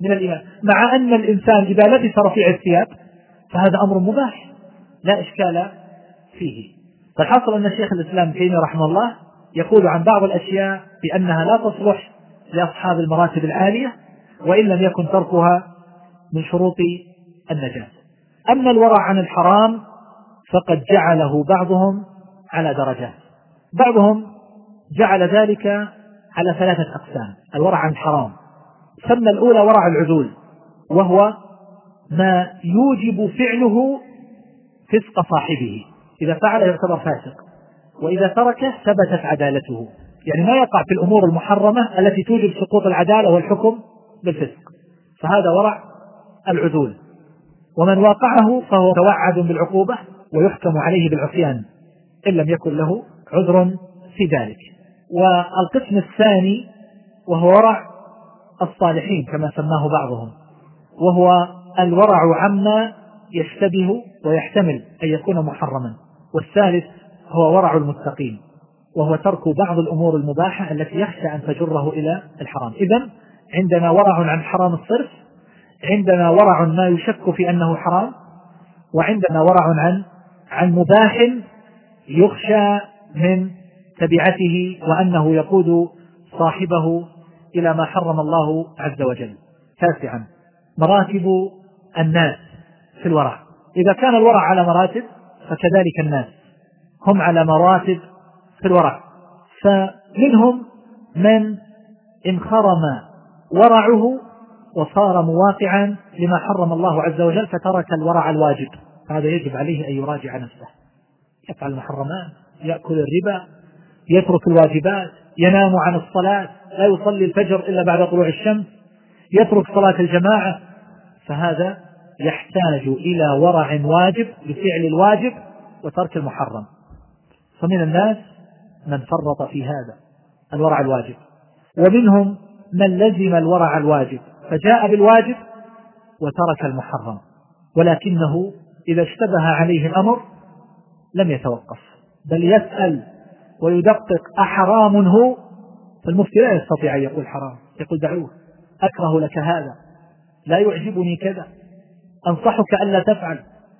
من الإيمان. مع أن الإنسان إذا لبس رفيع الثياب فهذا أمر مباح لا إشكال فيه. فالحاصل أن شيخ الإسلام تيمية رحمه الله يقول عن بعض الأشياء بأنها لا تصلح لأصحاب المراتب العالية وإن لم يكن تركها من شروط النجاة. أما الورع عن الحرام فقد جعله بعضهم على درجات. بعضهم جعل ذلك على ثلاثة أقسام. الورع عن الحرام سمى الأولى ورع العدول وهو ما يوجب فعله فسق صاحبه. إذا فعل يعتبر فاسق وإذا تركه ثبتت عدالته. يعني ما يقع في الأمور المحرمة التي توجب سقوط العدالة والحكم بالفسق. فهذا ورع العدول ومن واقعه فهو توعد بالعقوبة ويحكم عليه بالعصيان إن لم يكن له عذر في ذلك. والقسم الثاني وهو ورع الصالحين كما سماه بعضهم وهو الورع عما يشتبه ويحتمل أن يكون محرما والثالث هو ورع المتقين وهو ترك بعض الأمور المباحة التي يخشى أن تجره إلى الحرام. إذا عندنا ورع عن حرام الصرف عندنا ورع ما يشك في أنه حرام وعندنا ورع عن عن مباح يخشى من تبعته وأنه يقود صاحبه إلى ما حرم الله عز وجل. تاسعا مراتب الناس في الورع. إذا كان الورع على مراتب فكذلك الناس هم على مراتب في الورع. فمنهم من انخرم ورعه وصار مواقعا لما حرم الله عز وجل فترك الورع الواجب. هذا يجب عليه أن يراجع نفسه. يفعل المحرمات يأكل الربا يترك الواجبات ينام عن الصلاة لا يصلي الفجر إلا بعد طلوع الشمس يترك صلاة الجماعة. فهذا يحتاج إلى ورع واجب بفعل الواجب وترك المحرم. فمن الناس من فرط في هذا الورع الواجب. ومنهم من لزم الورع الواجب. فجاء بالواجب وترك المحرم. ولكنه إذا اشتبه عليه الأمر لم يتوقف بل يسأل ويدقق أحرام هو؟ فالمفتي لا يستطيع أن يقول حرام يقول دعوه أكره لك هذا لا يعجبني كذا أنصحك ألا تفعل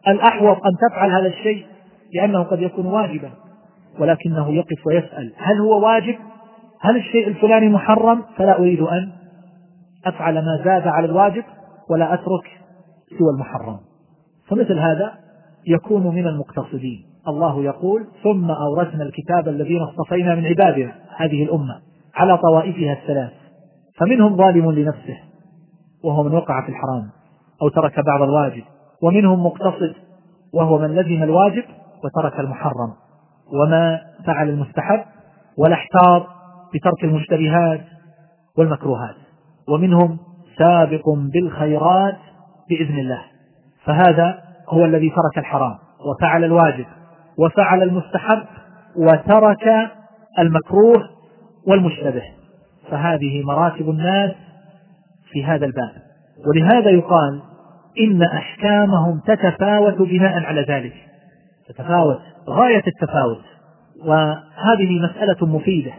الأحوط أن تفعل هذا الشيء لأنه قد يكون واجبا ولكنه يقف ويسأل هل هو واجب؟ هل الشيء الفلاني محرم؟ فلا أريد أن أفعل ما زاد على الواجب ولا أترك سوى المحرم. فمثل هذا يكون من المقتصدين. الله يقول ثم أورثنا الكتاب الذين اصطفينا من عبادنا هذه الأمة على طوائفها الثلاث فمنهم ظالم لنفسه وهو من وقع في الحرام أو ترك بعض الواجب ومنهم مقتصد وهو من لزم الواجب وترك المحرم وما فعل المستحب ولا احتاط بترك المشتبهات والمكروهات ومنهم سابق بالخيرات بإذن الله. فهذا هو الذي ترك الحرام وفعل الواجب وفعل المستحب وترك المكروه والمشتبه. فهذه مراتب الناس في هذا الباب. ولهذا يقال إن أحكامهم تتفاوت بناء على ذلك. تتفاوت غاية التفاوت. وهذه مسألة مفيدة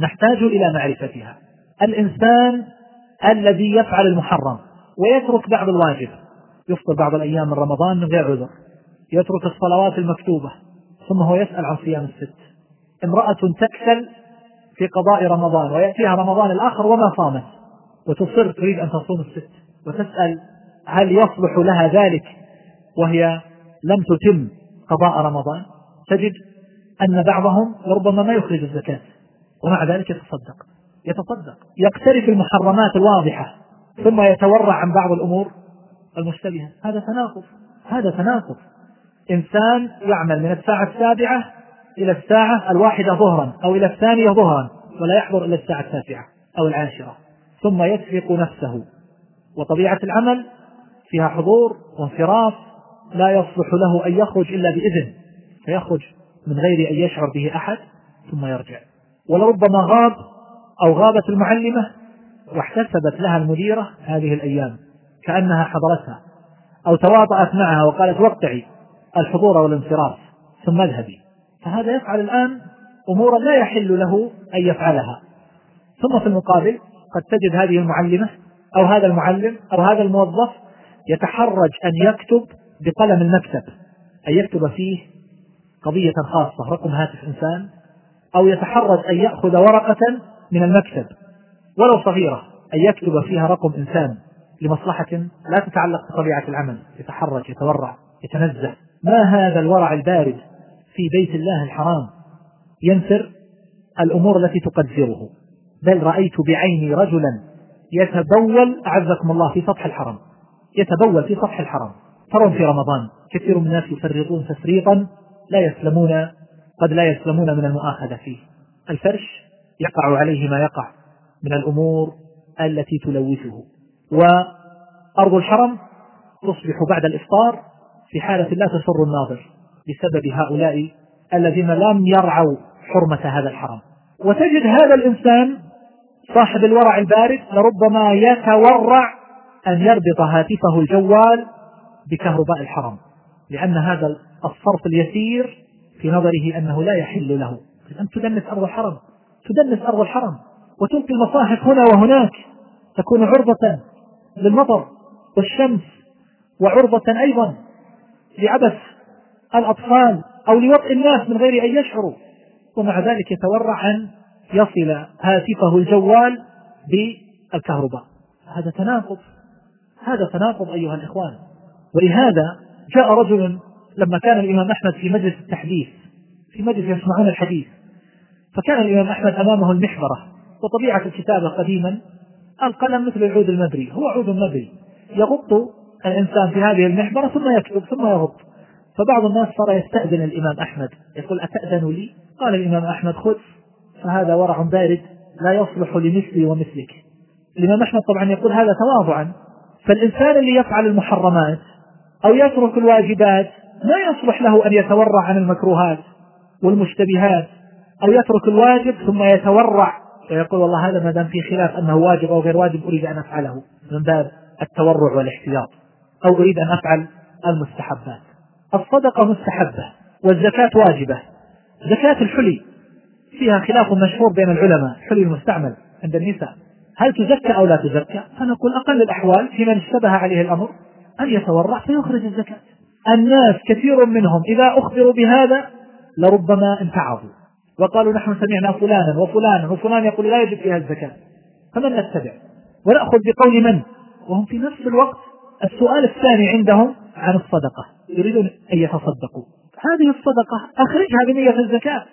نحتاج إلى معرفتها. الإنسان الذي يفعل المحرم ويترك بعض الواجب يفطر بعض الأيام من رمضان من غير عذر يترك الصلوات المكتوبة ثم هو يسأل عن صيام الست. امرأة تكسل في قضاء رمضان ويأتيها رمضان الآخر وما صامت وتصر تريد أن تصوم الست وتسأل هل يصلح لها ذلك وهي لم تتم قضاء رمضان. تجد أن بعضهم لربما ما يخرج الزكاة ومع ذلك يتصدق. يتصدق. يقترف المحرمات الواضحة ثم يتورع عن بعض الأمور المشتبهة هذا تناقض. هذا تناقض. إنسان يعمل من الساعة السابعة إلى الساعة الواحدة ظهرا أو إلى الثانية ظهرا ولا يحضر إلى الساعة التاسعة أو العاشرة. ثم يسبق نفسه. وطبيعة العمل فيها حضور وانصراف لا يصلح له أن يخرج إلا بإذن. فيخرج من غير أن يشعر به أحد ثم يرجع. ولربما غاب أو غابت المعلمة واحتسبت لها المديرة هذه الأيام. كأنها حضرتها أو تواطأت معها وقالت وقعي الحضور والانصراف ثم اذهبي. فهذا يفعل الآن أمورا لا يحل له أن يفعلها. ثم في المقابل قد تجد هذه المعلمة أو هذا المعلم أو هذا الموظف يتحرج أن يكتب بقلم المكتب أن يكتب فيه قضية خاصة رقم هاتف إنسان أو يتحرج أن يأخذ ورقة من المكتب ولو صغيرة أن يكتب فيها رقم إنسان. لمصلحة لا تتعلق بطبيعة العمل يتحرك يتورع يتنزه. ما هذا الورع البارد في بيت الله الحرام؟ ينثر الأمور التي تقدره. بل رأيت بعيني رجلا يتبول أعزكم الله في سطح الحرم. يتبول في سطح الحرم. ترون في رمضان. كثير من الناس يفرطون تفريطا لا يسلمون قد لا يسلمون من المؤاخذة فيه. الفرش يقع عليه ما يقع من الأمور التي تلوثه. وأرض الحرم تصبح بعد الإفطار في حالة لا تسر الناظر بسبب هؤلاء الذين لم يرعوا حرمة هذا الحرم. وتجد هذا الإنسان صاحب الورع البارد لربما يتورع أن يربط هاتفه الجوال بكهرباء الحرم لأن هذا الصرف اليسير في نظره أنه لا يحل له. أن تدنس أرض الحرم تدنس أرض الحرم وتلقي المصاحف هنا وهناك. تكون عرضة للمطر والشمس وعرضة أيضا لعبث الأطفال أو لوطئ الناس من غير أن يشعروا. ومع ذلك يتورع أن يصل هاتفه الجوال بالكهرباء. هذا تناقض هذا تناقض أيها الإخوان. ولهذا جاء رجل لما كان الإمام أحمد في مجلس التحديث في مجلس يسمعون الحديث. فكان الإمام أحمد أمامه المحبرة وطبيعة الكتابة قديما القلم مثل العود المبري هو عود مبري. يغط الإنسان في هذه المحبرة ثم يكتب ثم يغط. فبعض الناس صار يستأذن الإمام أحمد. يقول أتأذن لي؟ قال الإمام أحمد خذ فهذا ورع بارد لا يصلح لمثلي ومثلك. الإمام أحمد طبعا يقول هذا تواضعا. فالإنسان اللي يفعل المحرمات أو يترك الواجبات ما يصلح له أن يتورع عن المكروهات والمشتبهات. أو يترك الواجب ثم يتورع ويقول والله هذا ما دام في خلاف أنه واجب أو غير واجب أريد أن أفعله من باب التورع والاحتياط أو أريد أن أفعل المستحبات. الصدقة مستحبة والزكاة واجبة. زكاة الحلي فيها خلاف مشهور بين العلماء حلي المستعمل عند النساء. هل تزكى أو لا تزكى؟ فنقول أقل الأحوال في من اشتبه عليه الأمر أن يتورع فيخرج الزكاة. الناس كثير منهم إذا أخبروا بهذا لربما انتعظوا وقالوا نحن سمعنا فلانا وفلانا وفلان يقول لا يجب فيها الزكاة. فمن نتبع؟ ونأخذ بقول من؟ وهم في نفس الوقت السؤال الثاني عندهم عن الصدقة. يريدون أن يتصدقوا. هذه الصدقة أخرجها بنية الزكاة.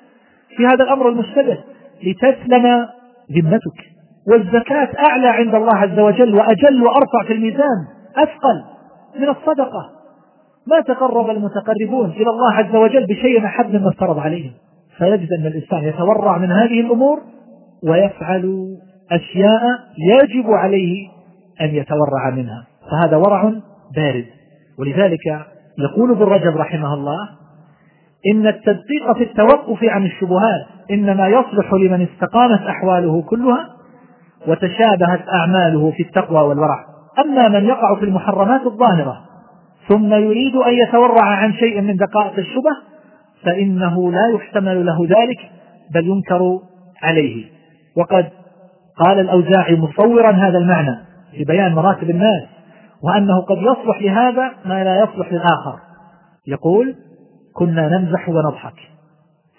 في هذا الأمر المشتبه. لتسلم ذمتك. والزكاة أعلى عند الله عز وجل وأجل وأرفع في الميزان. أثقل من الصدقة. ما تقرب المتقربون إلى الله عز وجل بشيء أحب مما افترض عليهم. فيجد أن الإنسان يتورع من هذه الأمور ويفعل أشياء يجب عليه أن يتورع منها فهذا ورع بارد. ولذلك يقول ابن رجب رحمه الله إن التدقيق في التوقف عن الشبهات إنما يصلح لمن استقامت أحواله كلها وتشابهت أعماله في التقوى والورع. أما من يقع في المحرمات الظاهرة ثم يريد أن يتورع عن شيء من دقائق الشبه فإنه لا يحتمل له ذلك بل ينكر عليه. وقد قال الأوزاعي مصورا هذا المعنى في بيان مراتب الناس وأنه قد يصلح لهذا ما لا يصلح للآخر. يقول كنا نمزح ونضحك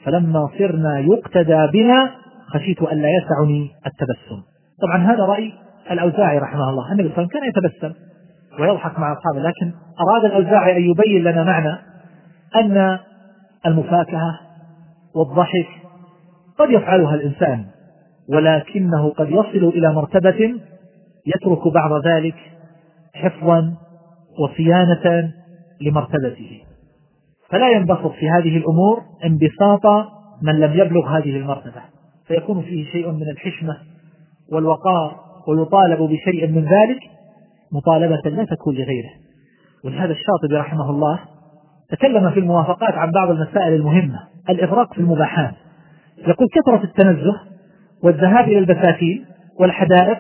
فلما صرنا يقتدى بنا خشيت أن لا يسعني التبسم. طبعا هذا رأي الأوزاعي رحمه الله. النبي صلى الله عليه وسلم كان يتبسم ويضحك مع أصحابه لكن أراد الأوزاعي أن يبين لنا معنى أن المفاكهة والضحك قد يفعلها الإنسان ولكنه قد يصل إلى مرتبة يترك بعض ذلك حفظا وصيانة لمرتبته. فلا ينبسط في هذه الأمور انبساط من لم يبلغ هذه المرتبة. فيكون فيه شيء من الحشمة والوقار ويطالب بشيء من ذلك مطالبة لا تكون لغيره. ولهذا الشاطبي رحمه الله تكلم في الموافقات عن بعض المسائل المهمة الإغراق في المباحات. يقول كثرة التنزه والذهاب إلى البساتين والحدائق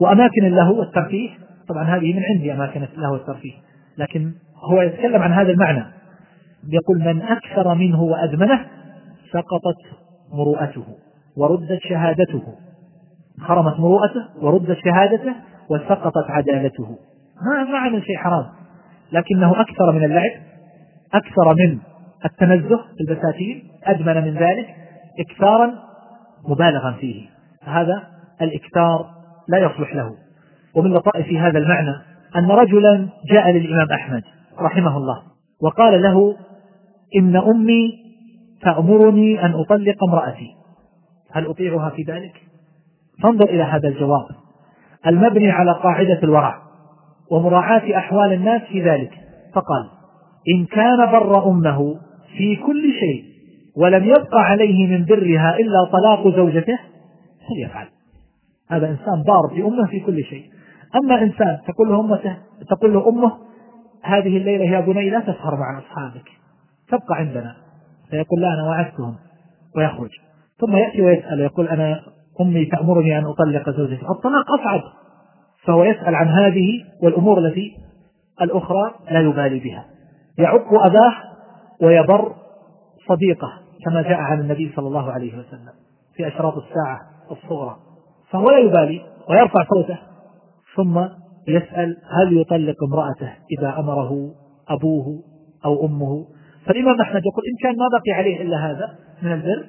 وأماكن اللهو والترفيه. طبعا هذه من عندي أماكن اللهو والترفيه لكن هو يتكلم عن هذا المعنى. يقول من أكثر منه وأدمنه سقطت مروءته وردت شهادته. خرمت مروءته وردت شهادته وسقطت عدالته. ما ما عمل شيء حرام لكنه أكثر من اللعب. أكثر من التنزه في البساتين أدمن من ذلك إكثارا مبالغا فيه. هذا الإكثار لا يصلح له. ومن لطائف هذا المعنى أن رجلا جاء للإمام أحمد رحمه الله وقال له إن أمي تأمرني أن أطلق امرأتي. هل أطيعها في ذلك؟ فانظر إلى هذا الجواب. المبني على قاعدة الورع ومراعاة أحوال الناس في ذلك. فقال إن كان بر أمه في كل شيء ولم يبقى عليه من برها إلا طلاق زوجته فليفعل. هذا إنسان بار في أمه في كل شيء. أما إنسان تقول له أمته تقول له أمه هذه الليلة يا بني لا تسهر مع أصحابك. تبقى عندنا. فيقول لا أنا وعدتهم. ويخرج. ثم يأتي ويسأل يقول أنا أمي تأمرني أن أطلق زوجتي. الطلاق أصعب. فهو يسأل عن هذه والأمور التي الأخرى لا يبالي بها. يعق أباه ويبر صديقه كما جاء عن النبي صلى الله عليه وسلم في أشراط الساعة الصغرى. فهو لا يبالي ويرفع صوته ثم يسأل هل يطلق امرأته إذا أمره أبوه أو أمه؟ فالإمام أحمد يقول إن كان ما بقي عليه إلا هذا من البر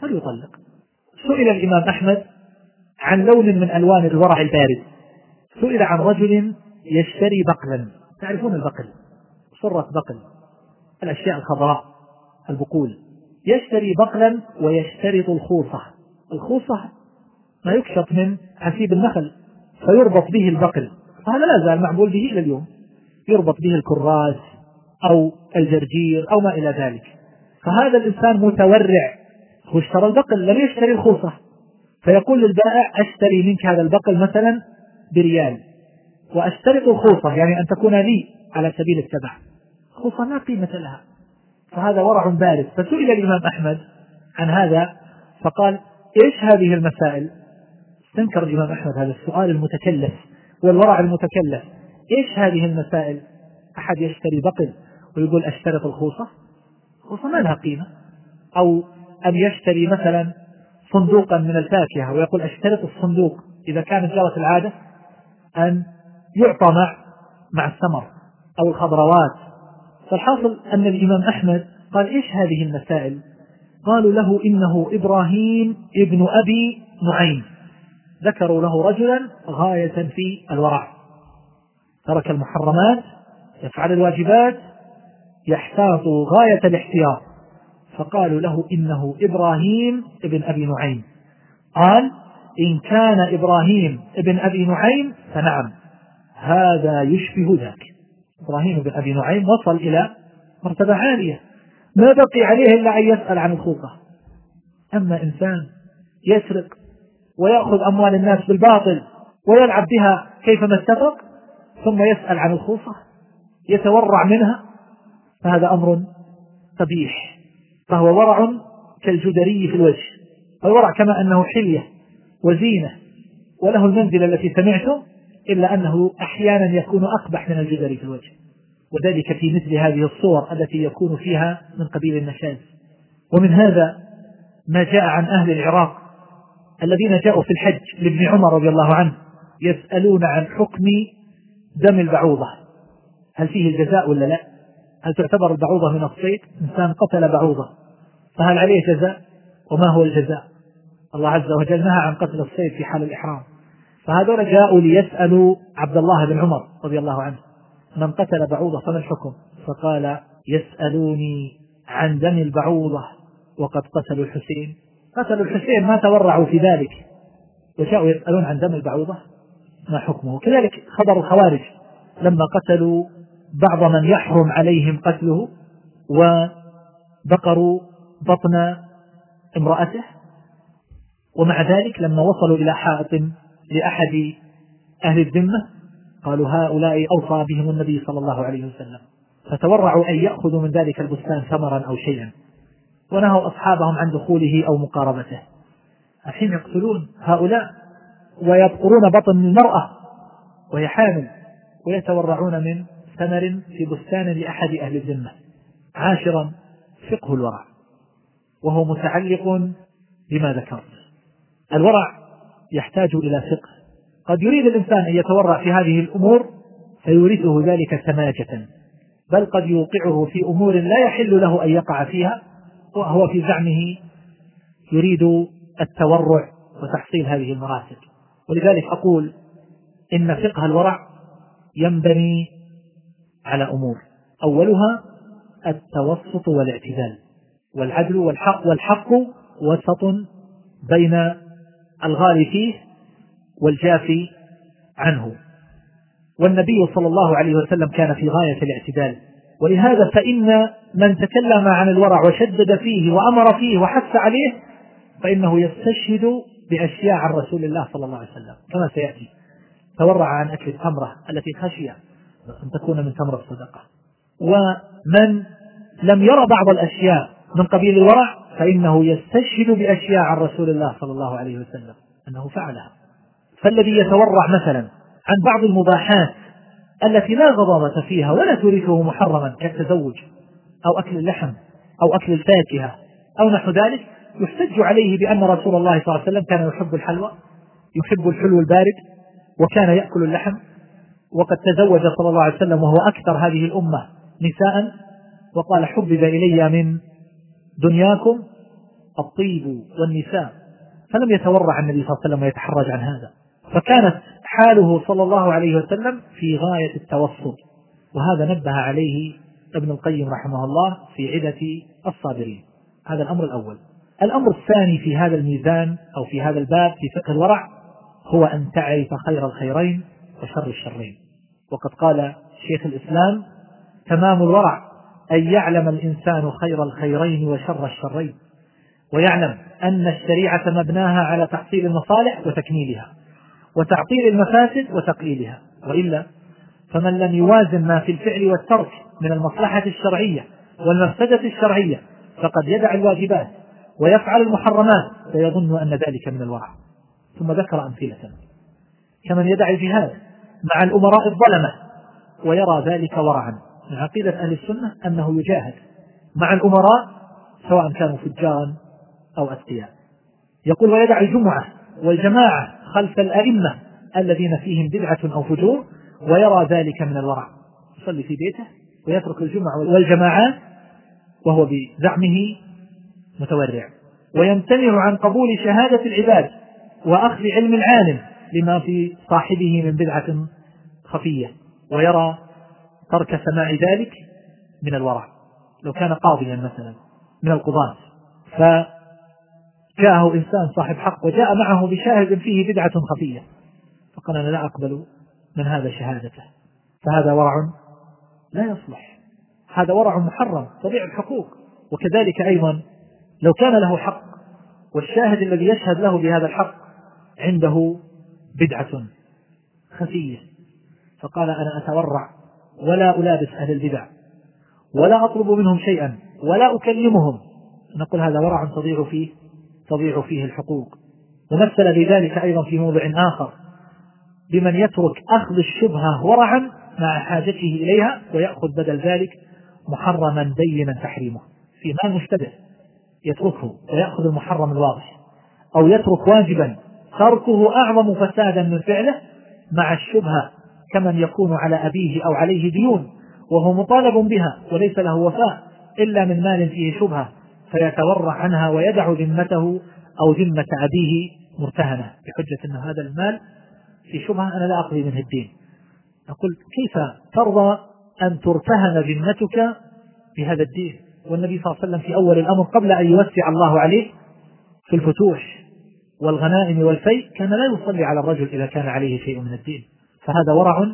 فليطلق. سئل الإمام أحمد عن لون من ألوان الورع البارد. سئل عن رجل يشتري بقلا. تعرفون البقل؟ صرة بقل الأشياء الخضراء البقول. يشتري بقلا ويشترط الخوصة. الخوصة ما يكشط من عسيب النخل فيربط به البقل. وهذا لا زال معمول به إلى اليوم. يربط به الكراس أو الجرجير أو ما إلى ذلك. فهذا الإنسان متورع. هو اشترى البقل لم يشتري الخوصة. فيقول للبائع أشتري منك هذا البقل مثلا بريال. وأشترط الخوصة يعني أن تكون لي على سبيل التبع خوصة لا قيمة لها. فهذا ورع بارد. فسئل الإمام أحمد عن هذا فقال إيش هذه المسائل؟ استنكر الإمام أحمد هذا السؤال المتكلف والورع المتكلف. إيش هذه المسائل؟ أحد يشتري بقل ويقول أشترط الخوصة؟ الخوصة ما لها قيمة. أو أن يشتري مثلا صندوقا من الفاكهة ويقول أشترط الصندوق. إذا كانت جرت العادة أن يعطى مع مع الثمر أو الخضروات فالحاصل أن الإمام أحمد قال إيش هذه المسائل؟ قالوا له إنه إبراهيم ابن أبي نعيم. ذكروا له رجلا غاية في الورع. ترك المحرمات يفعل الواجبات يحتاط غاية الاحتياط. فقالوا له إنه إبراهيم ابن أبي نعيم. قال إن كان إبراهيم ابن أبي نعيم فنعم. هذا يشبه ذاك. إبراهيم بن أبي نعيم وصل إلى مرتبة عالية. ما بقي عليه إلا أن يسأل عن الخوطة أما إنسان يسرق ويأخذ أموال الناس بالباطل ويلعب بها كيفما اتفق ثم يسأل عن الخوصة يتورع منها فهذا أمر قبيح. فهو ورع كالجدري في الوجه. الورع كما أنه حلية وزينة وله المنزلة التي سمعتم إلا أنه أحيانا يكون أقبح من الجدري في الوجه. وذلك في مثل هذه الصور التي يكون فيها من قبيل النشاز. ومن هذا ما جاء عن أهل العراق الذين جاءوا في الحج لابن عمر رضي الله عنه يسألون عن حكم دم البعوضة. هل فيه الجزاء ولا لا؟ هل تعتبر البعوضة من الصيد؟ إنسان قتل بعوضة. فهل عليه جزاء؟ وما هو الجزاء؟ الله عز وجل نهى عن قتل الصيد في حال الإحرام. فهذول جاءوا ليسألوا عبد الله بن عمر رضي الله عنه. من قتل بعوضة فما الحكم؟ فقال يسألوني عن دم البعوضة وقد قتلوا الحسين. قتلوا الحسين ما تورعوا في ذلك. وجاءوا يسألون عن دم البعوضة؟ ما حكمه؟ كذلك خبر الخوارج. لما قتلوا بعض من يحرم عليهم قتله وبقروا بطن امرأته. ومع ذلك لما وصلوا إلى حائط لأحد أهل الذمة؟ قالوا هؤلاء أوصى بهم النبي صلى الله عليه وسلم. فتورعوا أن يأخذوا من ذلك البستان ثمرا أو شيئا. ونهوا أصحابهم عن دخوله أو مقاربته. الحين يقتلون هؤلاء ويبقرون بطن المرأة وهي حامل ويتورعون من ثمر في بستان لأحد أهل الذمة. عاشرا فقه الورع. وهو متعلق بما ذكرت. الورع يحتاج إلى فقه. قد يريد الإنسان أن يتورع في هذه الأمور فيورثه ذلك سماجة. بل قد يوقعه في أمور لا يحل له أن يقع فيها وهو في زعمه يريد التورع وتحصيل هذه المراتب. ولذلك أقول إن فقه الورع ينبني على أمور. أولها التوسط والاعتدال والعدل والحق والحق وسط بين الغالي فيه والجافي عنه. والنبي صلى الله عليه وسلم كان في غاية الاعتدال. ولهذا فإن من تكلم عن الورع وشدد فيه وأمر فيه وحث عليه فإنه يستشهد بأشياء عن رسول الله صلى الله عليه وسلم. كما سيأتي. تورع عن أكل التمرة التي خشي أن تكون من تمر الصدقة. ومن لم يرى بعض الأشياء من قبيل الورع فإنه يستشهد بأشياء عن رسول الله صلى الله عليه وسلم أنه فعلها. فالذي يتورع مثلا عن بعض المباحات التي لا غضاضة فيها ولا تورثه محرما كالتزوج أو أكل اللحم أو أكل الفاكهة أو نحو ذلك يحتج عليه بأن رسول الله صلى الله عليه وسلم كان يحب الحلوى يحب الحلو البارد وكان يأكل اللحم. وقد تزوج صلى الله عليه وسلم وهو أكثر هذه الأمة نساء وقال حبب إلي من دنياكم الطيب والنساء. فلم يتورع النبي صلى الله عليه وسلم ويتحرج عن هذا. فكانت حاله صلى الله عليه وسلم في غاية التوسط. وهذا نبه عليه ابن القيم رحمه الله في عدة الصابرين. هذا الأمر الأول. الأمر الثاني في هذا الميزان أو في هذا الباب في فقه الورع هو أن تعرف خير الخيرين وشر الشرين. وقد قال شيخ الإسلام تمام الورع. أن يعلم الإنسان خير الخيرين وشر الشرين ويعلم أن الشريعة مبناها على تحصيل المصالح وتكميلها وتعطيل المفاسد وتقليلها وإلا فمن لم يوازن ما في الفعل والترك من المصلحة الشرعية والمفسدة الشرعية فقد يدع الواجبات ويفعل المحرمات ويظن أن ذلك من الورع ثم ذكر أمثلة. كمن يدع الجهاد مع الأمراء الظلمة ويرى ذلك ورعا من عقيدة أهل السنة أنه يجاهد مع الأمراء سواء كانوا فجارا أو أتقياء. يقول ويدع الجمعة والجماعة خلف الأئمة الذين فيهم بدعة أو فجور ويرى ذلك من الورع. يصلي في بيته ويترك الجمعة والجماعات وهو بزعمه متورع. ويمتنع عن قبول شهادة العباد وأخذ علم العالم لما في صاحبه من بدعة خفية ويرى ترك سماع ذلك من الورع. لو كان قاضيا مثلا من القضاة. فجاءه إنسان صاحب حق وجاء معه بشاهد فيه بدعة خفية. فقال أنا لا أقبل من هذا شهادته. فهذا ورع لا يصلح. هذا ورع محرم تضيع الحقوق وكذلك أيضا لو كان له حق والشاهد الذي يشهد له بهذا الحق عنده بدعة خفية. فقال أنا أتورع ولا ألابس أهل البدع ولا أطلب منهم شيئا ولا أكلمهم. نقول هذا ورع تضيع فيه تضيع فيه الحقوق. ومثل بذلك أيضا في موضع آخر بمن يترك أخذ الشبهة ورعا مع حاجته إليها ويأخذ بدل ذلك محرما بينا تحريمه. في مال مشتبه يتركه ويأخذ المحرم الواضح أو يترك واجبا تركه أعظم فسادا من فعله مع الشبهة كمن يكون على أبيه أو عليه ديون وهو مطالب بها وليس له وفاء إلا من مال فيه شبهة فيتورع عنها ويدع ذمته أو ذمة أبيه مرتهنة. بحجة أن هذا المال في شبهة أنا لا أقضي منه الدين. أقول كيف ترضى أن ترتهن ذمتك بهذا الدين؟ والنبي صلى الله عليه وسلم في أول الأمر قبل أن يوسع الله عليه في الفتوح والغنائم والفيء كان لا يصلي على الرجل إذا كان عليه شيء من الدين. فهذا ورع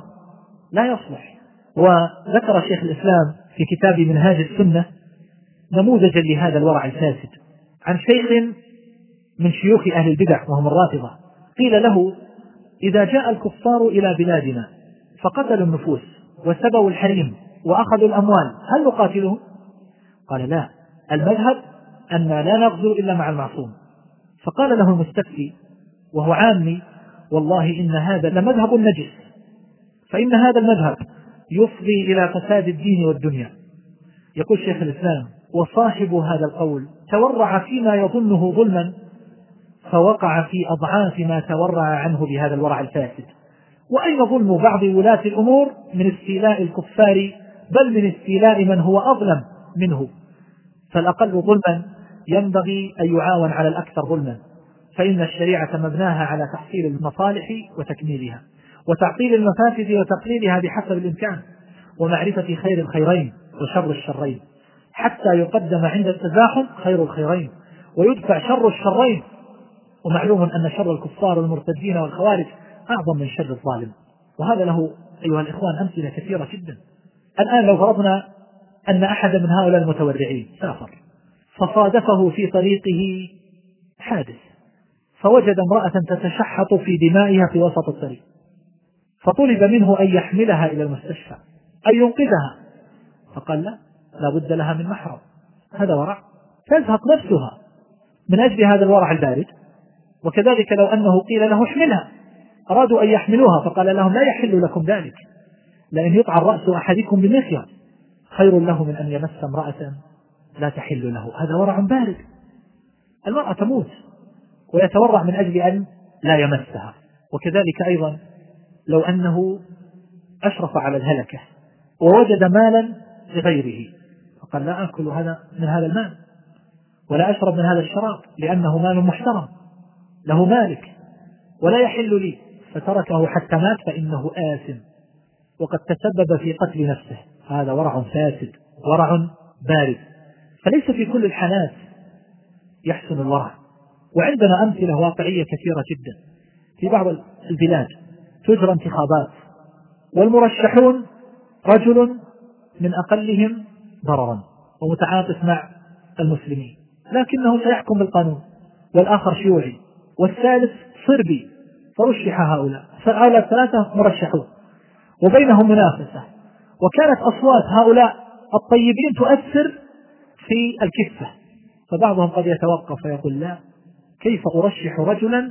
لا يصلح. وذكر شيخ الإسلام في كتاب منهاج السنة نموذجا لهذا الورع الفاسد. عن شيخ من شيوخ أهل البدع وهم الرافضة. قيل له إذا جاء الكفار إلى بلادنا فقتلوا النفوس وسبوا الحريم وأخذوا الأموال هل نقاتلهم؟ قال لا المذهب أن لا نغزو إلا مع المعصوم. فقال له المستفتي وهو عامي والله إن هذا لمذهب نجس. فإن هذا المذهب يفضي إلى فساد الدين والدنيا. يقول شيخ الإسلام وصاحب هذا القول تورع فيما يظنه ظلما فوقع في أضعاف ما تورع عنه بهذا الورع الفاسد. وأين ظلم بعض ولاة الأمور؟ من استيلاء الكفار بل من استيلاء من هو أظلم منه. فالأقل ظلما ينبغي أن يعاون على الأكثر ظلما فإن الشريعة مبناها على تحصيل المصالح وتكميلها. وتعطيل المفاسد وتقليلها بحسب الإمكان ومعرفة خير الخيرين وشر الشرين. حتى يقدم عند التزاحم خير الخيرين ويدفع شر الشرين. ومعلوم أن شر الكفار والمرتدين والخوارج أعظم من شر الظالم. وهذا له أيها الإخوان أمثلة كثيرة جدا. الآن لو فرضنا أن أحد من هؤلاء المتورعين سافر فصادفه في طريقه حادث فوجد امرأة تتشحط في دمائها في وسط الطريق. فطلب منه أن يحملها إلى المستشفى أن ينقذها. فقال لا لا بد لها من محرم. هذا ورع. تزهق نفسها. من أجل هذا الورع البارد وكذلك لو أنه قيل له احملها. أرادوا أن يحملوها فقال لهم لا يحل لكم ذلك. لأن يطعن رأس أحدكم بمخيط خير له من أن يمس امرأة لا تحل له. هذا ورع بارد. المرأة تموت ويتورع من أجل أن لا يمسها. وكذلك أيضا لو أنه أشرف على الهلكة ووجد مالا لغيره. فقال لا آكل هذا من هذا المال ولا أشرب من هذا الشراب لأنه مال محترم له مالك ولا يحل لي. فتركه حتى مات فإنه آثم وقد تسبب في قتل نفسه. هذا ورع فاسد ورع بارد. فليس في كل الحالات يحسن الورع وعندنا أمثلة واقعية كثيرة جدا في بعض البلاد. تجرى انتخابات. والمرشحون رجل من أقلهم ضررا ومتعاطف مع المسلمين. لكنه سيحكم بالقانون والآخر شيوعي. والثالث صربي فرشح هؤلاء. فهؤلاء الثلاثة مرشحون. وبينهم منافسة. وكانت أصوات هؤلاء الطيبين تؤثر في الكفة. فبعضهم قد يتوقف ويقول لا كيف أرشح رجلا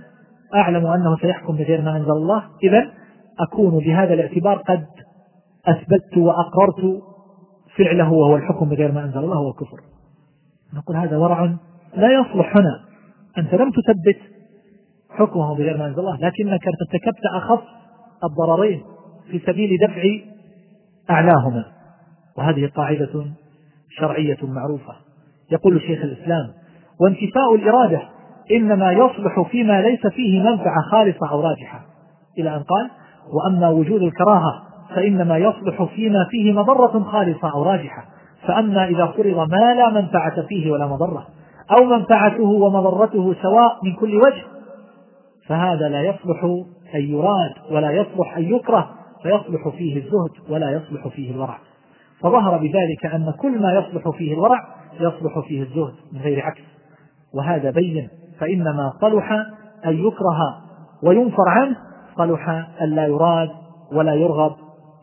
أعلم أنه سيحكم بغير ما أنزل الله. إذا أكون بهذا الاعتبار قد أثبتت وأقررت فعله وهو الحكم بغير ما أنزل الله هو كفر نقول هذا ورع لا يصلح هنا أنت لم تثبت حكمه بغير ما أنزل الله لكنك ارتكبت أخف الضررين في سبيل دفع أعلاهما. وهذه قاعدة شرعية معروفة. يقول شيخ الإسلام وانتفاء الإرادة إنما يصلح فيما ليس فيه منفعة خالصة أو راجحة. إلى أن قال وأما وجود الكراهة فإنما يصلح فيما فيه مضرة خالصة أو راجحة. فأما إذا فرض ما لا منفعة فيه ولا مضرة أو منفعته ومضرته سواء من كل وجه فهذا لا يصلح أن يراد ولا يصلح أن يكره فيصلح فيه الزهد ولا يصلح فيه الورع. فظهر بذلك أن كل ما يصلح فيه الورع يصلح فيه الزهد من غير عكس. وهذا بين. فإنما صلح أن يكره وينفر عنه صلح أن لا يراد ولا يرغب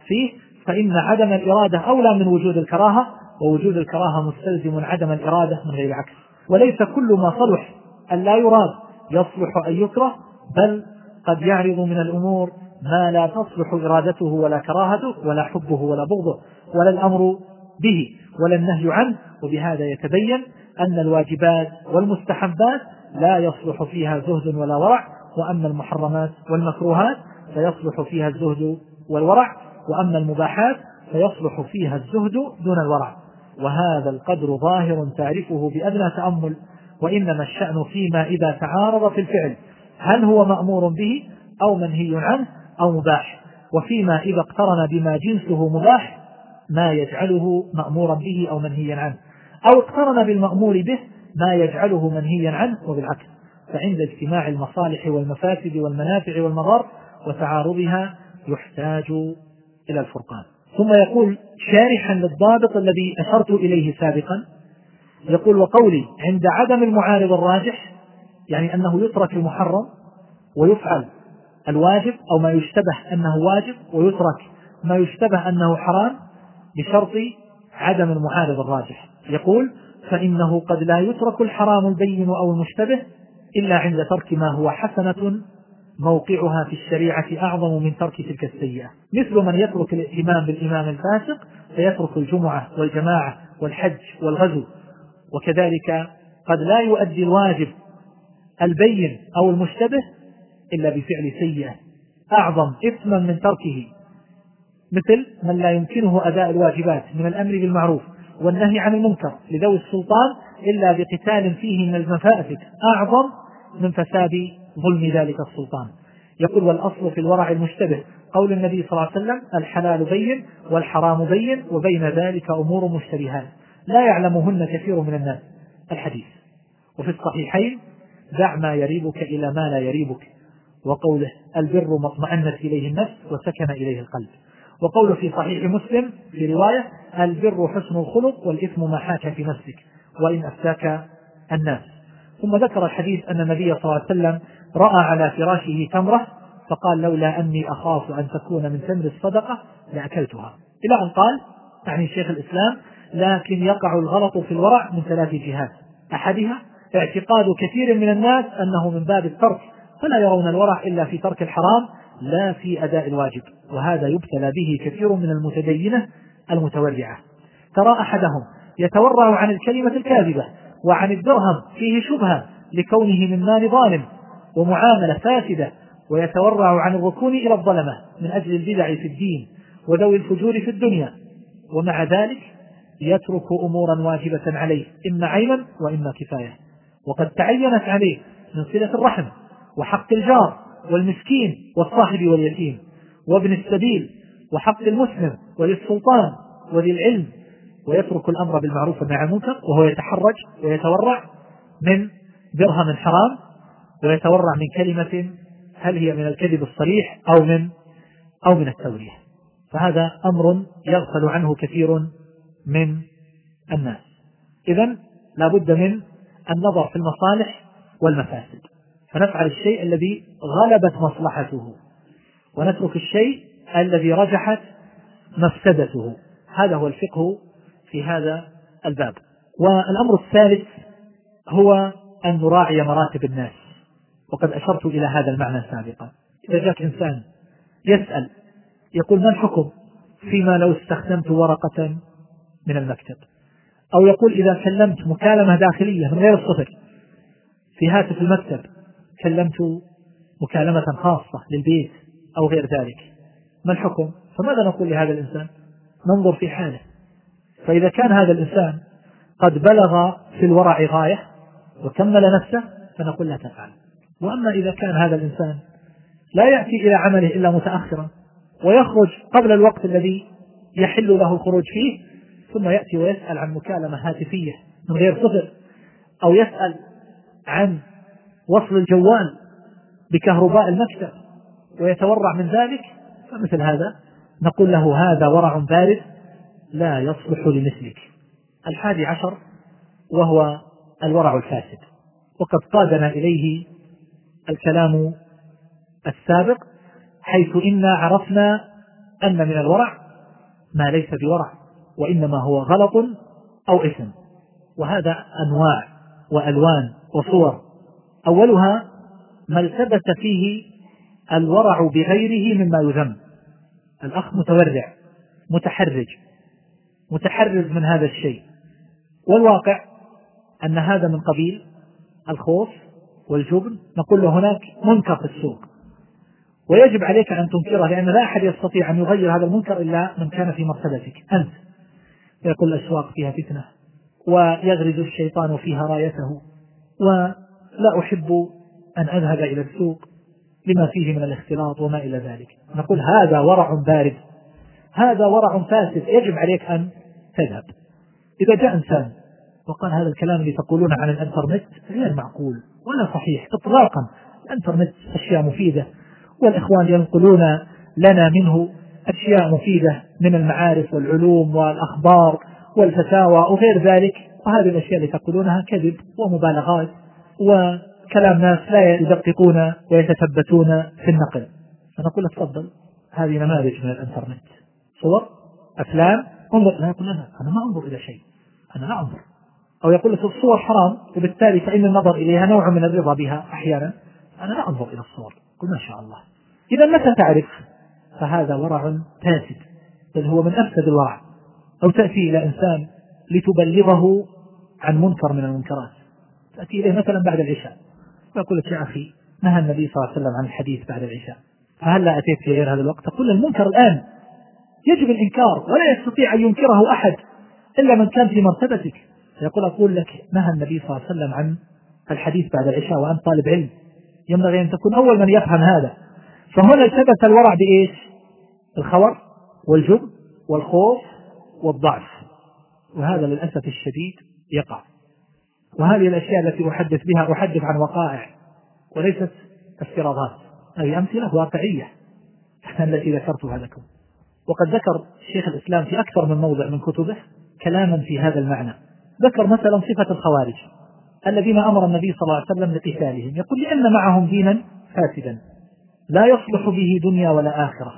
فيه. فإن عدم الإرادة أولى من وجود الكراهة ووجود الكراهة مستلزم عدم الإرادة من غير عكس. وليس كل ما صلح أن لا يراد يصلح أن يكره بل قد يعرض من الأمور ما لا تصلح إرادته ولا كراهته ولا حبه ولا بغضه ولا الأمر به ولا النهي عنه. وبهذا يتبين أن الواجبات والمستحبات لا يصلح فيها زهد ولا ورع وأما المحرمات والمكروهات فيصلح فيها الزهد والورع وأما المباحات فيصلح فيها الزهد دون الورع. وهذا القدر ظاهر تعرفه بأدنى تأمل وإنما الشأن فيما إذا تعارض في الفعل هل هو مأمور به أو منهي عنه أو مباح؟ وفيما إذا اقترن بما جنسه مباح ما يجعله مأمورا به أو منهيا عنه. أو اقترن بالمأمور به ما يجعله منهيا عنه وبالعكس فعند اجتماع المصالح والمفاسد والمنافع والمضار وتعارضها يحتاج إلى الفرقان. ثم يقول شارحا للضابط الذي أشرت إليه سابقا يقول وقولي عند عدم المعارض الراجح يعني أنه يترك المحرم ويفعل الواجب أو ما يشتبه أنه واجب ويترك ما يشتبه أنه حرام بشرط عدم المعارض الراجح. يقول فإنه قد لا يترك الحرام البين أو المشتبه إلا عند ترك ما هو حسنة موقعها في الشريعة أعظم من ترك تلك السيئة. مثل من يترك الإمام بالإمام الفاسق فيترك الجمعة والجماعة والحج والغزو. وكذلك قد لا يؤدي الواجب البين أو المشتبه إلا بفعل سيئة. أعظم إثما من تركه. مثل من لا يمكنه أداء الواجبات من الأمر بالمعروف. والنهي عن المنكر لذوي السلطان إلا بقتال فيه من المفاسد أعظم من فساد ظلم ذلك السلطان. يقول والأصل في الورع المشتبه قول النبي صلى الله عليه وسلم الحلال بين والحرام بين وبين ذلك أمور مشتبهات. لا يعلمهن كثير من الناس. الحديث وفي الصحيحين دع ما يريبك إلى ما لا يريبك وقوله البر ما اطمأنت إليه النفس وسكن إليه القلب. وقوله في صحيح مسلم في رواية البر حسن الخلق والإثم ما حاك في نفسك وإن أفتاك الناس. ثم ذكر الحديث أن النبي صلى الله عليه وسلم رأى على فراشه تمرة فقال لولا أني أخاف أن تكون من تمر الصدقة لأكلتها. إلى أن قال يعني شيخ الإسلام لكن يقع الغلط في الورع من ثلاث جهات. أحدها اعتقاد كثير من الناس أنه من باب الترك فلا يرون الورع إلا في ترك الحرام لا في أداء الواجب وهذا يبتلى به كثير من المتدينة المتورعة. ترى أحدهم يتورع عن الكلمة الكاذبة وعن الدرهم فيه شبهة لكونه من مال ظالم ومعاملة فاسدة ويتورع عن الركون إلى الظلمة من أجل البدع في الدين وذوي الفجور في الدنيا. ومع ذلك يترك أمورا واجبة عليه إما عينا وإما كفاية. وقد تعينت عليه من صلة الرحم وحق الجار والمسكين والصاحب واليتيم وابن السبيل وحق المسلم وللسلطان وذي العلم ويترك الأمر بالمعروف عن المنكر وهو يتحرج ويتورع من درهم حرام ويتورع من كلمة هل هي من الكذب الصريح أو من أو من التورية. فهذا أمر يغفل عنه كثير من الناس. إذا لابد من النظر في المصالح والمفاسد. فنفعل الشيء الذي غلبت مصلحته. ونترك الشيء الذي رجحت مفسدته. هذا هو الفقه في هذا الباب. والأمر الثالث هو أن نراعي مراتب الناس. وقد أشرت إلى هذا المعنى سابقا. إذا جاك إنسان يسأل يقول ما الحكم فيما لو استخدمت ورقة من المكتب؟ أو يقول إذا كلمت مكالمة داخلية من غير الصفر في هاتف المكتب كلمت مكالمة خاصة للبيت أو غير ذلك. ما الحكم؟ فماذا نقول لهذا الإنسان؟ ننظر في حاله. فإذا كان هذا الإنسان قد بلغ في الورع غاية وكمل نفسه فنقول لا تفعل. وأما إذا كان هذا الإنسان لا يأتي إلى عمله إلا متأخرا ويخرج قبل الوقت الذي يحل له الخروج فيه ثم يأتي ويسأل عن مكالمة هاتفية من غير صفر أو يسأل عن وصل الجوال بكهرباء المكتب ويتورع من ذلك فمثل هذا نقول له هذا ورع بارد لا يصلح لمثلك. الحادي عشر وهو الورع الفاسد وقد قادنا إليه الكلام السابق حيث إنا عرفنا أن من الورع ما ليس بورع وإنما هو غلط أو إثم. وهذا أنواع وألوان وصور أولها ما التبس فيه الورع بغيره مما يذم. الأخ متورع متحرج متحرز من هذا الشيء. والواقع أن هذا من قبيل الخوف والجبن. نقول له هناك منكر في السوق. ويجب عليك أن تنكره لأن لا أحد يستطيع أن يغير هذا المنكر إلا من كان في مرتبتك. أنت يقول الأسواق فيها فتنة ويغرز الشيطان فيها رايته ولا أحب أن أذهب إلى السوق لما فيه من الاختلاط وما إلى ذلك. نقول هذا ورع بارد. هذا ورع فاسد. يجب عليك أن تذهب. إذا جاء إنسان وقال هذا الكلام اللي تقولونه عن الإنترنت غير معقول ولا صحيح اطلاقا. الإنترنت أشياء مفيدة والإخوان ينقلون لنا منه أشياء مفيدة من المعارف والعلوم والأخبار والفتاوى وغير ذلك. وهذه الأشياء اللي تقولونها كذب ومبالغات. وكلام ناس لا يدققون ويتثبتون في النقل. فنقول تفضل هذه نماذج من الإنترنت. صور أفلام انظر. لا يقول لا أنا ما أنظر إلى شيء أنا لا أنظر. أو يقول لك الصور حرام وبالتالي فإن النظر إليها نوع من الرضا بها أحيانا. أنا لا أنظر إلى الصور. قل ما شاء الله. إذا متى تعرف؟ فهذا ورع فاسد بل هو من أفسد الورع. أو تأتي إلى إنسان لتبلغه عن منكر من المنكرات. تأتي إليه مثلا بعد العشاء. يقول لك يا أخي نهى النبي صلى الله عليه وسلم عن الحديث بعد العشاء. فهل لا أتيت في غير هذا الوقت؟ تقول المنكر الآن. يجب الإنكار ولا يستطيع أن ينكره أحد إلا من كان في مرتبتك. يقول أقول لك نهى النبي صلى الله عليه وسلم عن الحديث بعد العشاء وأنت طالب علم. ينبغي أن تكون أول من يفهم هذا. فهنا التبس الورع بإيش؟ الخور والجبن والخوف والضعف. وهذا للأسف الشديد يقع. وهذه الأشياء التي أحدث بها أحدث عن وقائع وليست افتراضات. هذه أمثلة واقعية. التي ذكرتها لكم. وقد ذكر شيخ الإسلام في أكثر من موضع من كتبه كلاما في هذا المعنى. ذكر مثلا صفة الخوارج الذين أمر النبي صلى الله عليه وسلم بقتالهم. يقول لأن معهم دينا فاسدا. لا يصلح به دنيا ولا آخرة.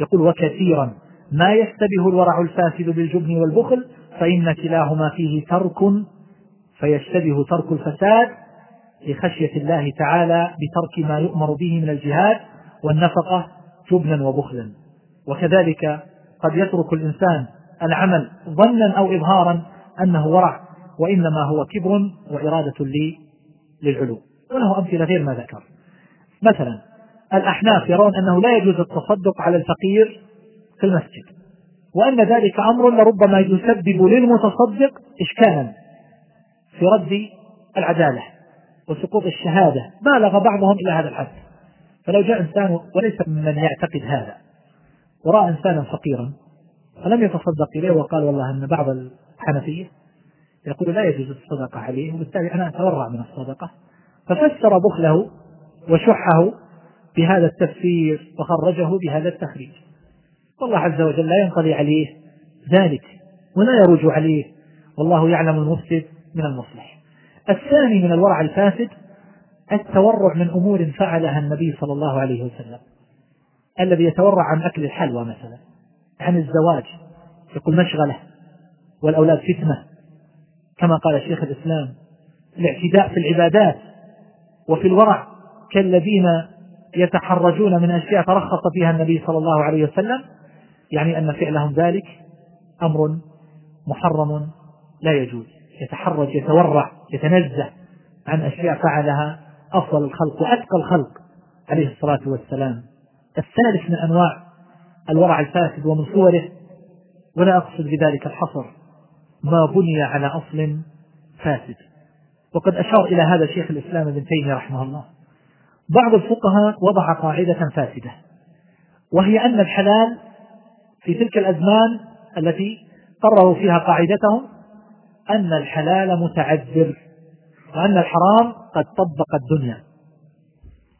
يقول وكثيرا ما يشتبه الورع الفاسد بالجبن والبخل فإن كلاهما فيه ترك فيشتبه ترك الفساد لخشية الله تعالى بترك ما يؤمر به من الجهاد والنفقة جبنا وبخلا. وكذلك قد يترك الإنسان العمل ظنا أو إظهارا أنه ورع وإنما هو كبر وإرادة لي للعلو. وله أمثلة غير ما ذكر. مثلا الأحناف يرون أنه لا يجوز التصدق على الفقير في المسجد وأن ذلك أمر لربما يسبب للمتصدق إشكالا. في رد العدالة وسقوط الشهادة. بالغ بعضهم إلى هذا الحد. فلو جاء إنسان وليس ممن يعتقد هذا ورأى إنسانا فقيرا فلم يتصدق إليه وقال والله أن بعض الحنفية يقول لا يجوز الصدقة عليه وبالتالي أنا أتورع من الصدقة. ففسر بخله وشحه بهذا التفسير وخرجه بهذا التخريج. والله عز وجل لا ينقضي عليه ذلك ولا يروج عليه. والله يعلم المفسد من المصلح. الثاني من الورع الفاسد التورع من أمور فعلها النبي صلى الله عليه وسلم. الذي يتورع عن أكل الحلوى مثلا عن الزواج يقول مشغلة والأولاد فتنة. كما قال شيخ الإسلام الاعتداء في العبادات وفي الورع كالذين يتحرجون من أشياء ترخص فيها النبي صلى الله عليه وسلم يعني أن فعلهم ذلك أمر محرم لا يجوز. يتحرج يتورع يتنزه عن أشياء فعلها أفضل الخلق وأتقى الخلق عليه الصلاة والسلام. الثالث من أنواع الورع الفاسد ومن صوره ولا أقصد بذلك الحصر ما بني على أصل فاسد. وقد أشار إلى هذا شيخ الإسلام ابن تيمية رحمه الله. بعض الفقهاء وضع قاعدة فاسدة وهي أن الحلال في تلك الأزمان التي قرروا فيها قاعدتهم أن الحلال متعذر وأن الحرام قد طبق الدنيا.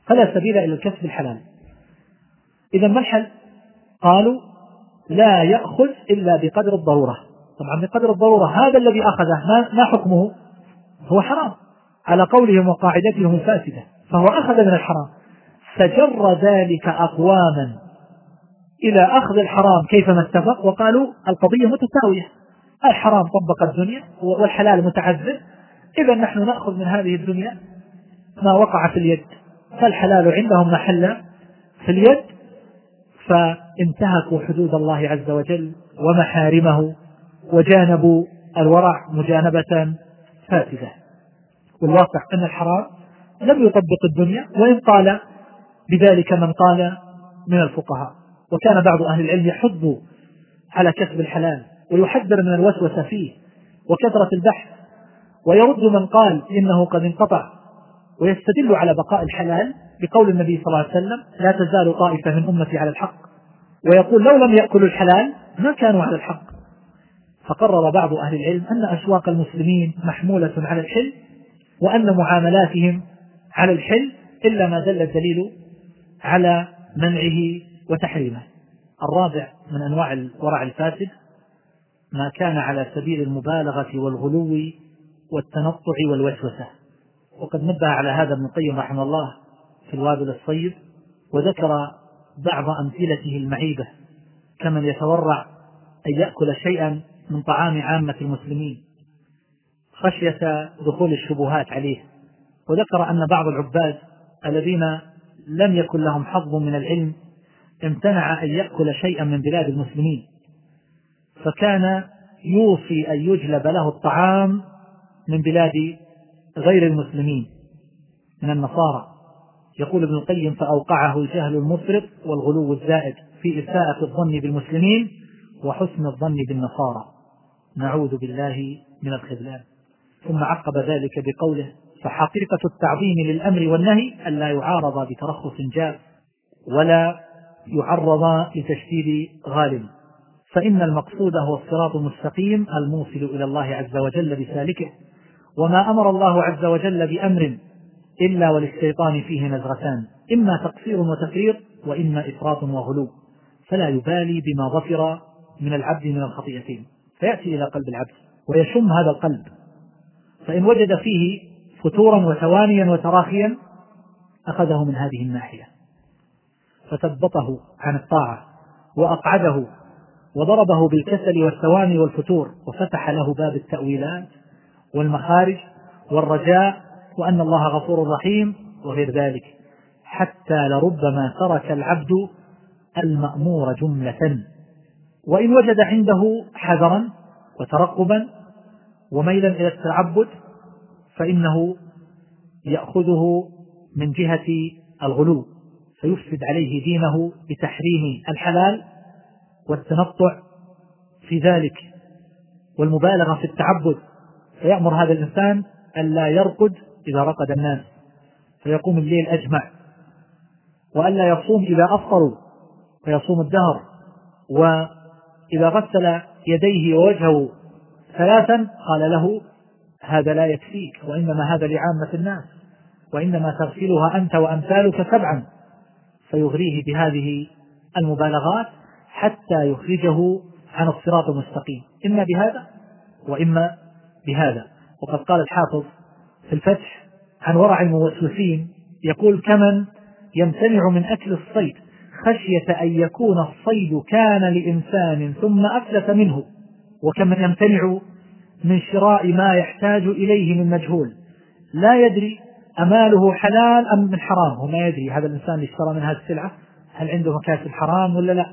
فلا سبيل إلى الكسب الحلال. إذا ما الحل؟ قالوا لا يأخذ إلا بقدر الضرورة. طبعا بقدر الضرورة هذا الذي أخذه ما حكمه؟ هو حرام. على قولهم وقاعدتهم الفاسدة فهو أخذ من الحرام. فجر ذلك أقواما إلى أخذ الحرام كيفما اتفق وقالوا القضية متساوية. الحرام طبق الدنيا والحلال متعذب. إذا نحن نأخذ من هذه الدنيا ما وقع في اليد. فالحلال عندهم محل في اليد فانتهكوا حدود الله عز وجل ومحارمه وجانبوا الورع مجانبة فاسدة. والواقع أن الحرام لم يطبق الدنيا وإن قال بذلك من قال من الفقهاء. وكان بعض أهل العلم يحض على كسب الحلال. ويحذر من الوسوسة فيه وكثرة البحث ويرد من قال إنه قد انقطع ويستدل على بقاء الحلال بقول النبي صلى الله عليه وسلم لا تزال طائفة من أمتي على الحق ويقول لو لم يأكلوا الحلال ما كانوا على الحق فقرر بعض أهل العلم أن أسواق المسلمين محمولة على الحل وأن معاملاتهم على الحل إلا ما دل الدليل على منعه وتحريمه. الرابع من أنواع الورع الفاسد ما كان على سبيل المبالغة والغلو والتنطع والوسوسة. وقد نبه على هذا ابن القيم رحمه الله في الوابل الصيب وذكر بعض أمثلته المعيبة كمن يتورع أن يأكل شيئا من طعام عامة المسلمين خشية دخول الشبهات عليه. وذكر أن بعض العباد الذين لم يكن لهم حظ من العلم امتنع أن يأكل شيئا من بلاد المسلمين. فكان يوصي أن يجلب له الطعام من بلاد غير المسلمين من النصارى. يقول ابن القيم فأوقعه الجهل المفرط والغلو الزائد في إساءة الظن بالمسلمين وحسن الظن بالنصارى. نعوذ بالله من الخذلان. ثم عقب ذلك بقوله فحقيقة التعظيم للأمر والنهي ألا يعارض بترخص جاف ولا يعرض لتشديد غالب. فإن المقصود هو الصراط المستقيم الموصل إلى الله عز وجل بسالكه. وما أمر الله عز وجل بأمر إلا وللشيطان فيه نزغتان. إما تقصير وتفريط وإما إفراط وغلو. فلا يبالي بما ظفر من العبد من الخطيئتين. فيأتي إلى قلب العبد ويشم هذا القلب. فإن وجد فيه فتورا وتوانيا وتراخيا أخذه من هذه الناحية. فثبطه عن الطاعة وأقعده وضربه بالكسل والثواني والفتور وفتح له باب التأويلات والمخارج والرجاء وأن الله غفور رحيم وغير ذلك. حتى لربما ترك العبد المأمور جملة. وإن وجد عنده حذرا وترقبا وميلا إلى التعبد فإنه يأخذه من جهة الغلو فيفسد عليه دينه بتحريم الحلال والتنطع في ذلك والمبالغة في التعبد فيأمر هذا الإنسان ألا يرقد إذا رقد الناس فيقوم الليل أجمع وألا يصوم إذا أفطروا فيصوم الدهر وإذا غسل يديه ووجهه ثلاثا قال له هذا لا يكفيك وإنما هذا لعامة الناس وإنما تغسلها أنت وأمثالك سبعا فيغريه بهذه المبالغات حتى يخرجه عن الصراط المستقيم. إما بهذا وإما بهذا. وقد قال الحافظ في الفتح عن ورع الموسوسين يقول كمن يمتنع من أكل الصيد خشية أن يكون الصيد كان لإنسان ثم أفلت منه وكمن يمتنع من شراء ما يحتاج إليه من مجهول لا يدري أماله حلال أم من حرام. هو ما يدري هذا الإنسان اللي اشترى من هذه السلعة هل عنده مكاسب حرام ولا لا.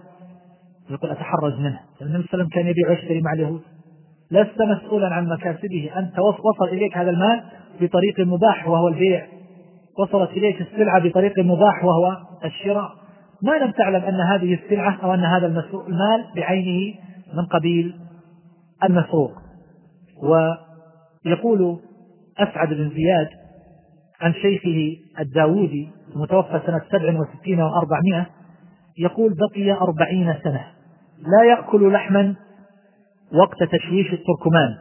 يقول أتحرز منه. النبي صلى الله عليه وسلم كان يبيع ويشتري مع اليهود. لست مسؤولا عن مكاسبه. أنت وصل إليك هذا المال بطريق مباح وهو البيع. وصلت إليك السلعة بطريق مباح وهو الشراء. ما لم تعلم أن هذه السلعة أو أن هذا المال بعينه من قبيل المسروق. ويقول أسعد بن زياد عن شيخه الداودي المتوفى سنة سبع وستين وأربعمائة يقول بقي أربعين سنة. لا يأكل لحما وقت تشويش التركمان.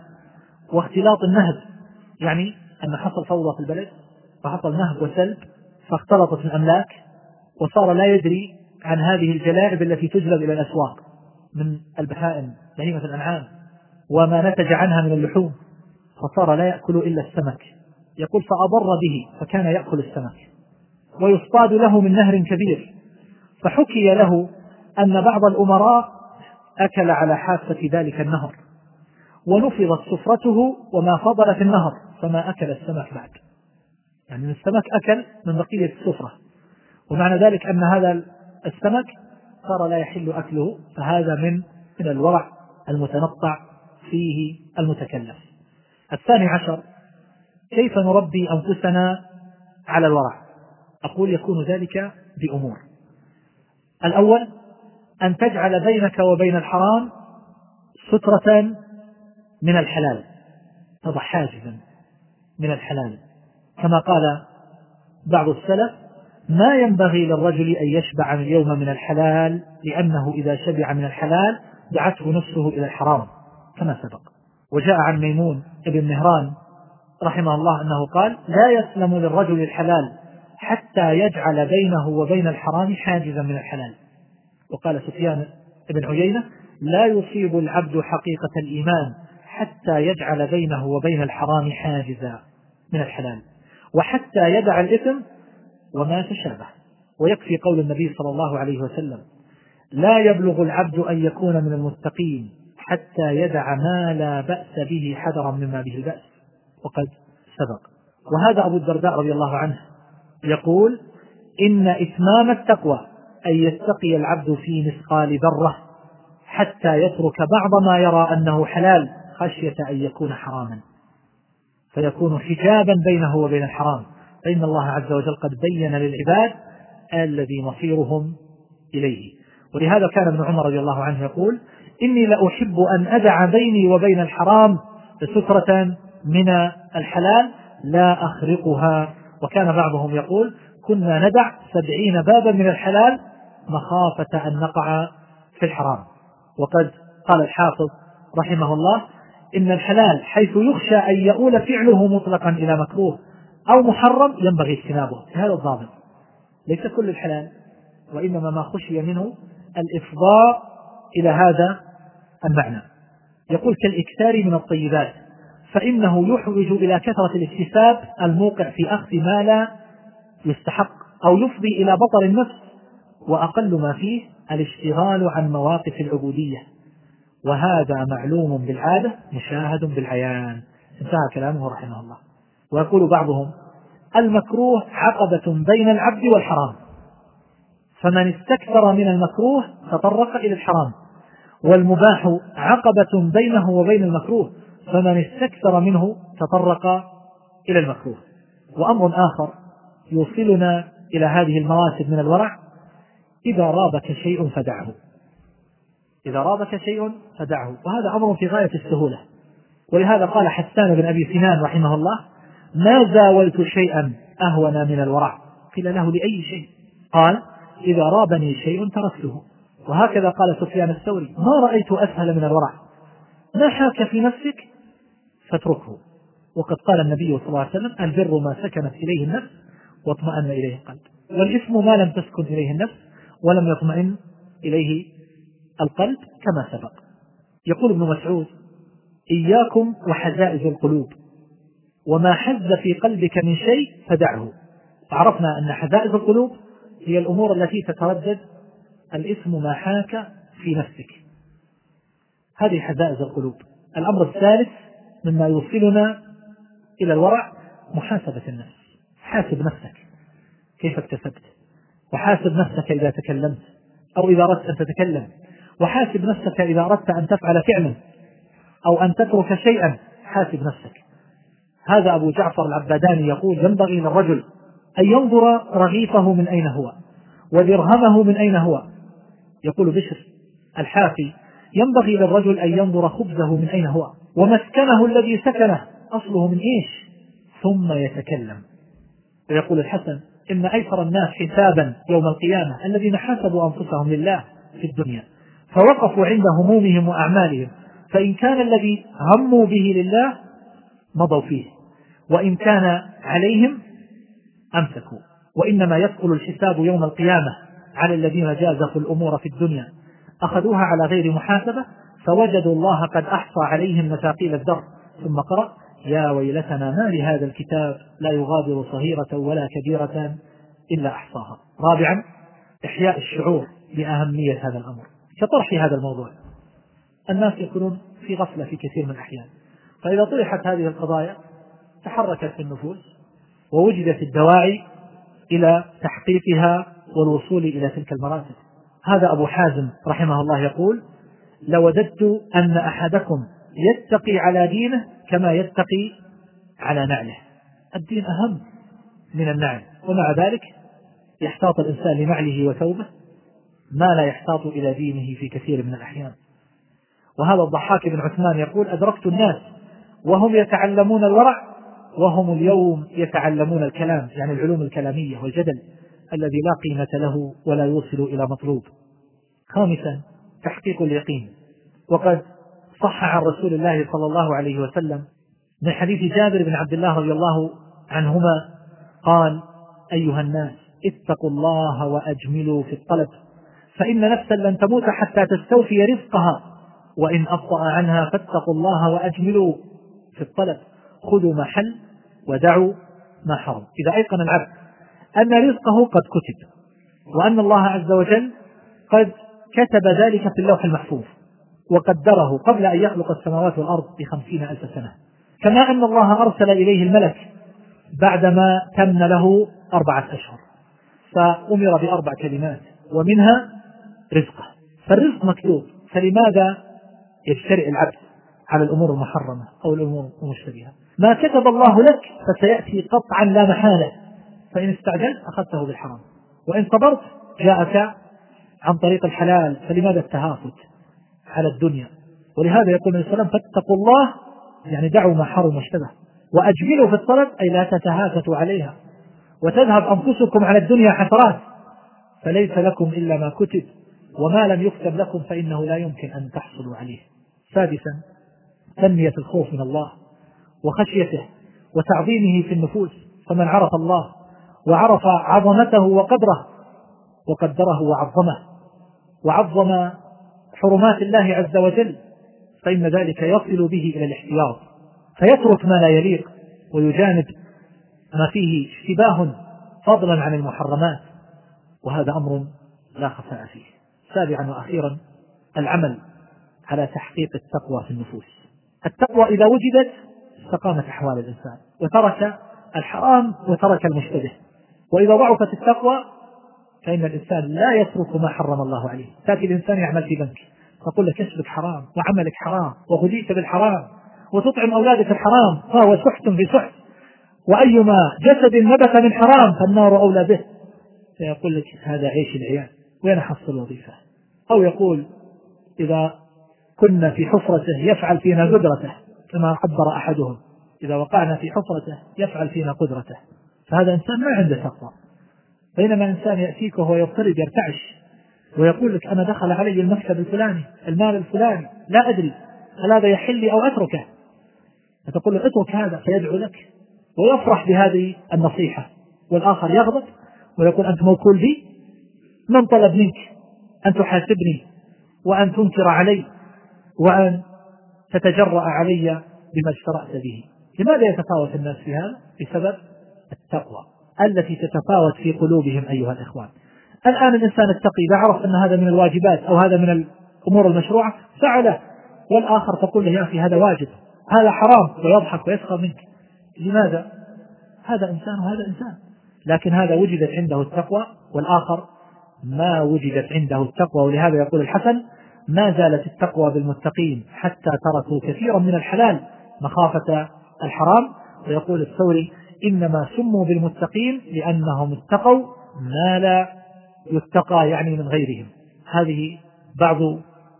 واختلاط النهب يعني أن حصل فوضى في البلد وحصل نهب وسلب فاختلطت الأملاك وصار لا يدري عن هذه الجلائب التي تجلب إلى الأسواق من البهائم بهيمة الأنعام وما نتج عنها من اللحوم فصار لا يأكل إلا السمك. يقول فأضر به فكان يأكل السمك. ويصطاد له من نهر كبير. فحكي له أن بعض الأمراء أكل على حافة ذلك النهر ونفضت سفرته وما فضل في النهر فما أكل السمك بعد. يعني السمك أكل من بقية السفرة ومعنى ذلك أن هذا السمك صار لا يحل أكله فهذا من من الورع المتنطع فيه المتكلف. الثاني عشر كيف نربي أنفسنا على الورع؟ أقول يكون ذلك بأمور. الأول أن تجعل بينك وبين الحرام سترة من الحلال. تضع حاجزا من الحلال. كما قال بعض السلف ما ينبغي للرجل أن يشبع اليوم من الحلال لأنه إذا شبع من الحلال دعته نفسه إلى الحرام كما سبق. وجاء عن ميمون ابن مهران رحمه الله أنه قال لا يسلم للرجل الحلال حتى يجعل بينه وبين الحرام حاجزا من الحلال. وقال سفيان بن عيينة لا يصيب العبد حقيقة الإيمان حتى يجعل بينه وبين الحرام حاجزا من الحلال وحتى يدع الإثم وما تشابه. ويكفي قول النبي صلى الله عليه وسلم لا يبلغ العبد أن يكون من المتقين حتى يدع ما لا بأس به حذرا مما به البأس. وقد سبق. وهذا أبو الدرداء رضي الله عنه يقول إن إتمام التقوى أن يتقي العبد في مثقال ذرة حتى يترك بعض ما يرى أنه حلال خشية أن يكون حراما. فيكون حجابا بينه وبين الحرام. فإن الله عز وجل قد بين للعباد الذي مصيرهم إليه. ولهذا كان ابن عمر رضي الله عنه يقول إني لأحب أن أدع بيني وبين الحرام سترة من الحلال لا أخرقها. وكان بعضهم يقول كنا ندع سبعين بابا من الحلال مخافة أن نقع في الحرام. وقد قال الحافظ رحمه الله إن الحلال حيث يخشى أن يؤول فعله مطلقا إلى مكروه أو محرم ينبغي اجتنابه. هذا الضابط ليس كل الحلال وإنما ما خشي منه الإفضاء إلى هذا المعنى. يقول كالإكثار من الطيبات فإنه يحوج إلى كثرة الاكتساب الموقع في أخذ ما لا يستحق أو يفضي إلى بطر النفس وأقل ما فيه الاشتغال عن مواقف العبودية. وهذا معلوم بالعادة مشاهد بالعيان. انتهى كلامه رحمه الله. ويقول بعضهم المكروه عقبة بين العبد والحرام. فمن استكثر من المكروه تطرق إلى الحرام. والمباح عقبة بينه وبين المكروه. فمن استكثر منه تطرق إلى المكروه. وأمر آخر يوصلنا إلى هذه المراتب من الورع إذا رابك شيء فدعه. إذا رابك شيء فدعه. وهذا أمر في غاية السهولة. ولهذا قال حسان بن أبي سنان رحمه الله ما زاولت شيئا أهون من الورع. قيل له لأي شيء؟ قال إذا رابني شيء تركته. وهكذا قال سفيان الثوري ما رأيت أسهل من الورع. ما حاك في نفسك؟ فاتركه. وقد قال النبي صلى الله عليه وسلم البر ما سكنت إليه النفس واطمأن إليه القلب. والإثم ما لم تسكن إليه النفس ولم يطمئن إليه القلب كما سبق. يقول ابن مسعود إياكم وحزائز القلوب وما حز في قلبك من شيء فدعه. عرفنا أن حزائز القلوب هي الأمور التي تتردد الإثم ما حاك في نفسك. هذه حزائز القلوب. الأمر الثالث مما يوصلنا إلى الورع محاسبة النفس. حاسب نفسك. كيف اكتسبت؟ وحاسب نفسك إذا تكلمت أو إذا أردت أن تتكلم. وحاسب نفسك إذا أردت أن تفعل فعلا أو أن تترك شيئا حاسب نفسك. هذا أبو جعفر العباداني يقول ينبغي للرجل أن ينظر رغيفه من أين هو ودرهمه من أين هو. يقول بشر الحافي ينبغي للرجل أن ينظر خبزه من أين هو ومسكنه الذي سكنه أصله من إيش؟ ثم يتكلم. ويقول الحسن إن أيسر الناس حسابا يوم القيامة الذين حاسبوا أنفسهم لله في الدنيا فوقفوا عند همومهم وأعمالهم فإن كان الذي هموا به لله مضوا فيه وإن كان عليهم أمسكوا وإنما يثقل الحساب يوم القيامة على الذين جازفوا الأمور في الدنيا. أخذوها على غير محاسبة فوجدوا الله قد أحصى عليهم مثاقيل الذر ثم قرأ يا ويلتنا ما لهذا الكتاب؟ لا يغادر صغيرة ولا كبيرة إلا أحصاها. رابعا إحياء الشعور بأهمية هذا الأمر. كطرح هذا الموضوع الناس يكونون في غفلة في كثير من الأحيان. فإذا طرحت هذه القضايا تحركت في النفوس ووجدت الدواعي إلى تحقيقها والوصول إلى تلك المراتب. هذا أبو حازم رحمه الله يقول لوددت أن أحدكم يتقي على دينه كما يتقي على نعله. الدين أهم من النعل ومع ذلك يحتاط الإنسان لنعله وثوبه ما لا يحتاط إلى دينه في كثير من الأحيان. وهذا الضحاك بن عثمان يقول أدركت الناس وهم يتعلمون الورع وهم اليوم يتعلمون الكلام يعني العلوم الكلامية والجدل الذي لا قيمة له ولا يوصل إلى مطلوب. خامسا تحقيق اليقين. وقد صح عن رسول الله صلى الله عليه وسلم من حديث جابر بن عبد الله رضي الله عنهما قال أيها الناس اتقوا الله وأجملوا في الطلب فإن نفسا لن تموت حتى تستوفي رزقها وإن أبطأ عنها فاتقوا الله وأجملوا في الطلب. خذوا ما حل ودعوا ما حرم. إذا أيقن العبد أن رزقه قد كتب وأن الله عز وجل قد كتب ذلك في اللوح المحفوظ. وقدره قبل أن يخلق السماوات والأرض بخمسين ألف سنة. كما أن الله أرسل إليه الملك بعدما تم له أربعة أشهر. فأمر بأربع كلمات ومنها رزقه. فالرزق مكتوب فلماذا؟ يجترئ العبد على الأمور المحرمة أو الأمور المشتبهة. ما كتب الله لك فسيأتي قطعا لا محالة. فإن استعجلت أخذته بالحرام. وإن صبرت جاءك عن طريق الحلال فلماذا التهافت على الدنيا. ولهذا يقول النبي صلى الله عليه وسلم فاتقوا الله يعني دعوا ما حرم واشتبه. وأجملوا في الطلب أي لا تتهافتوا عليها. وتذهب أنفسكم على الدنيا حسرات. فليس لكم إلا ما كتب. وما لم يكتب لكم فإنه لا يمكن أن تحصلوا عليه. سادسا تنمية الخوف من الله وخشيته وتعظيمه في النفوس. فمن عرف الله وعرف عظمته وقدره وقدره وعظمه. وعظم حرمات الله عز وجل فإن ذلك يصل به إلى الاحتياط فيترك ما لا يليق ويجانب ما فيه اشتباه فضلا عن المحرمات وهذا أمر لا خفاء فيه. سابعا وأخيرا العمل على تحقيق التقوى في النفوس. التقوى إذا وجدت استقامت أحوال الإنسان وترك الحرام وترك المشتبه. وإذا ضعفت التقوى فإن الإنسان لا يترك ما حرم الله عليه. تأتي الإنسان يعمل في بنك تقول لك كسبك حرام وعملك حرام وغذيت بالحرام وتطعم أولادك الحرام فهو سحت في سحت. وأيما جسد نبت من حرام فالنار أولى به. فيقول لك هذا عيش العيال. وين أحصل وظيفة أو يقول إذا كنا في حفرته يفعل فينا قدرته كما عبر أحدهم. إذا وقعنا في حفرته يفعل فينا قدرته. فهذا إنسان ما عنده تقوى. بينما إنسان يأتيك وهو يضطرب يرتعش ويقول لك أنا دخل علي المكتب الفلاني المال الفلاني لا أدري هل هذا يحل لي أو أتركه؟ فتقول له اترك هذا فيدعو لك ويفرح بهذه النصيحة. والآخر يغضب ويقول أنت موكول بي؟ من طلب منك أن تحاسبني وأن تنكر علي وأن تتجرأ علي بما اشترأت به؟ لماذا يتفاوت الناس في هذا؟ بسبب التقوى. التي تتفاوت في قلوبهم أيها الإخوان. الآن الإنسان التقي إذا عرف أن هذا من الواجبات أو هذا من الأمور المشروعة فعله. والآخر تقول له يا أخي هذا واجب هذا حرام ويضحك ويسخر منك. لماذا؟ هذا إنسان وهذا إنسان. لكن هذا وجدت عنده التقوى والآخر ما وجدت عنده التقوى. ولهذا يقول الحسن ما زالت التقوى بالمتقين حتى تركوا كثيرا من الحلال مخافة الحرام. ويقول الثوري إنما سموا بالمتقين لأنهم اتقوا ما لا يتقى يعني من غيرهم. هذه بعض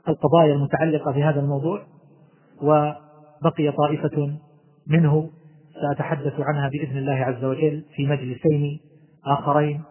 القضايا المتعلقة في هذا الموضوع وبقي طائفة منه سأتحدث عنها بإذن الله عز وجل في مجلسين آخرين.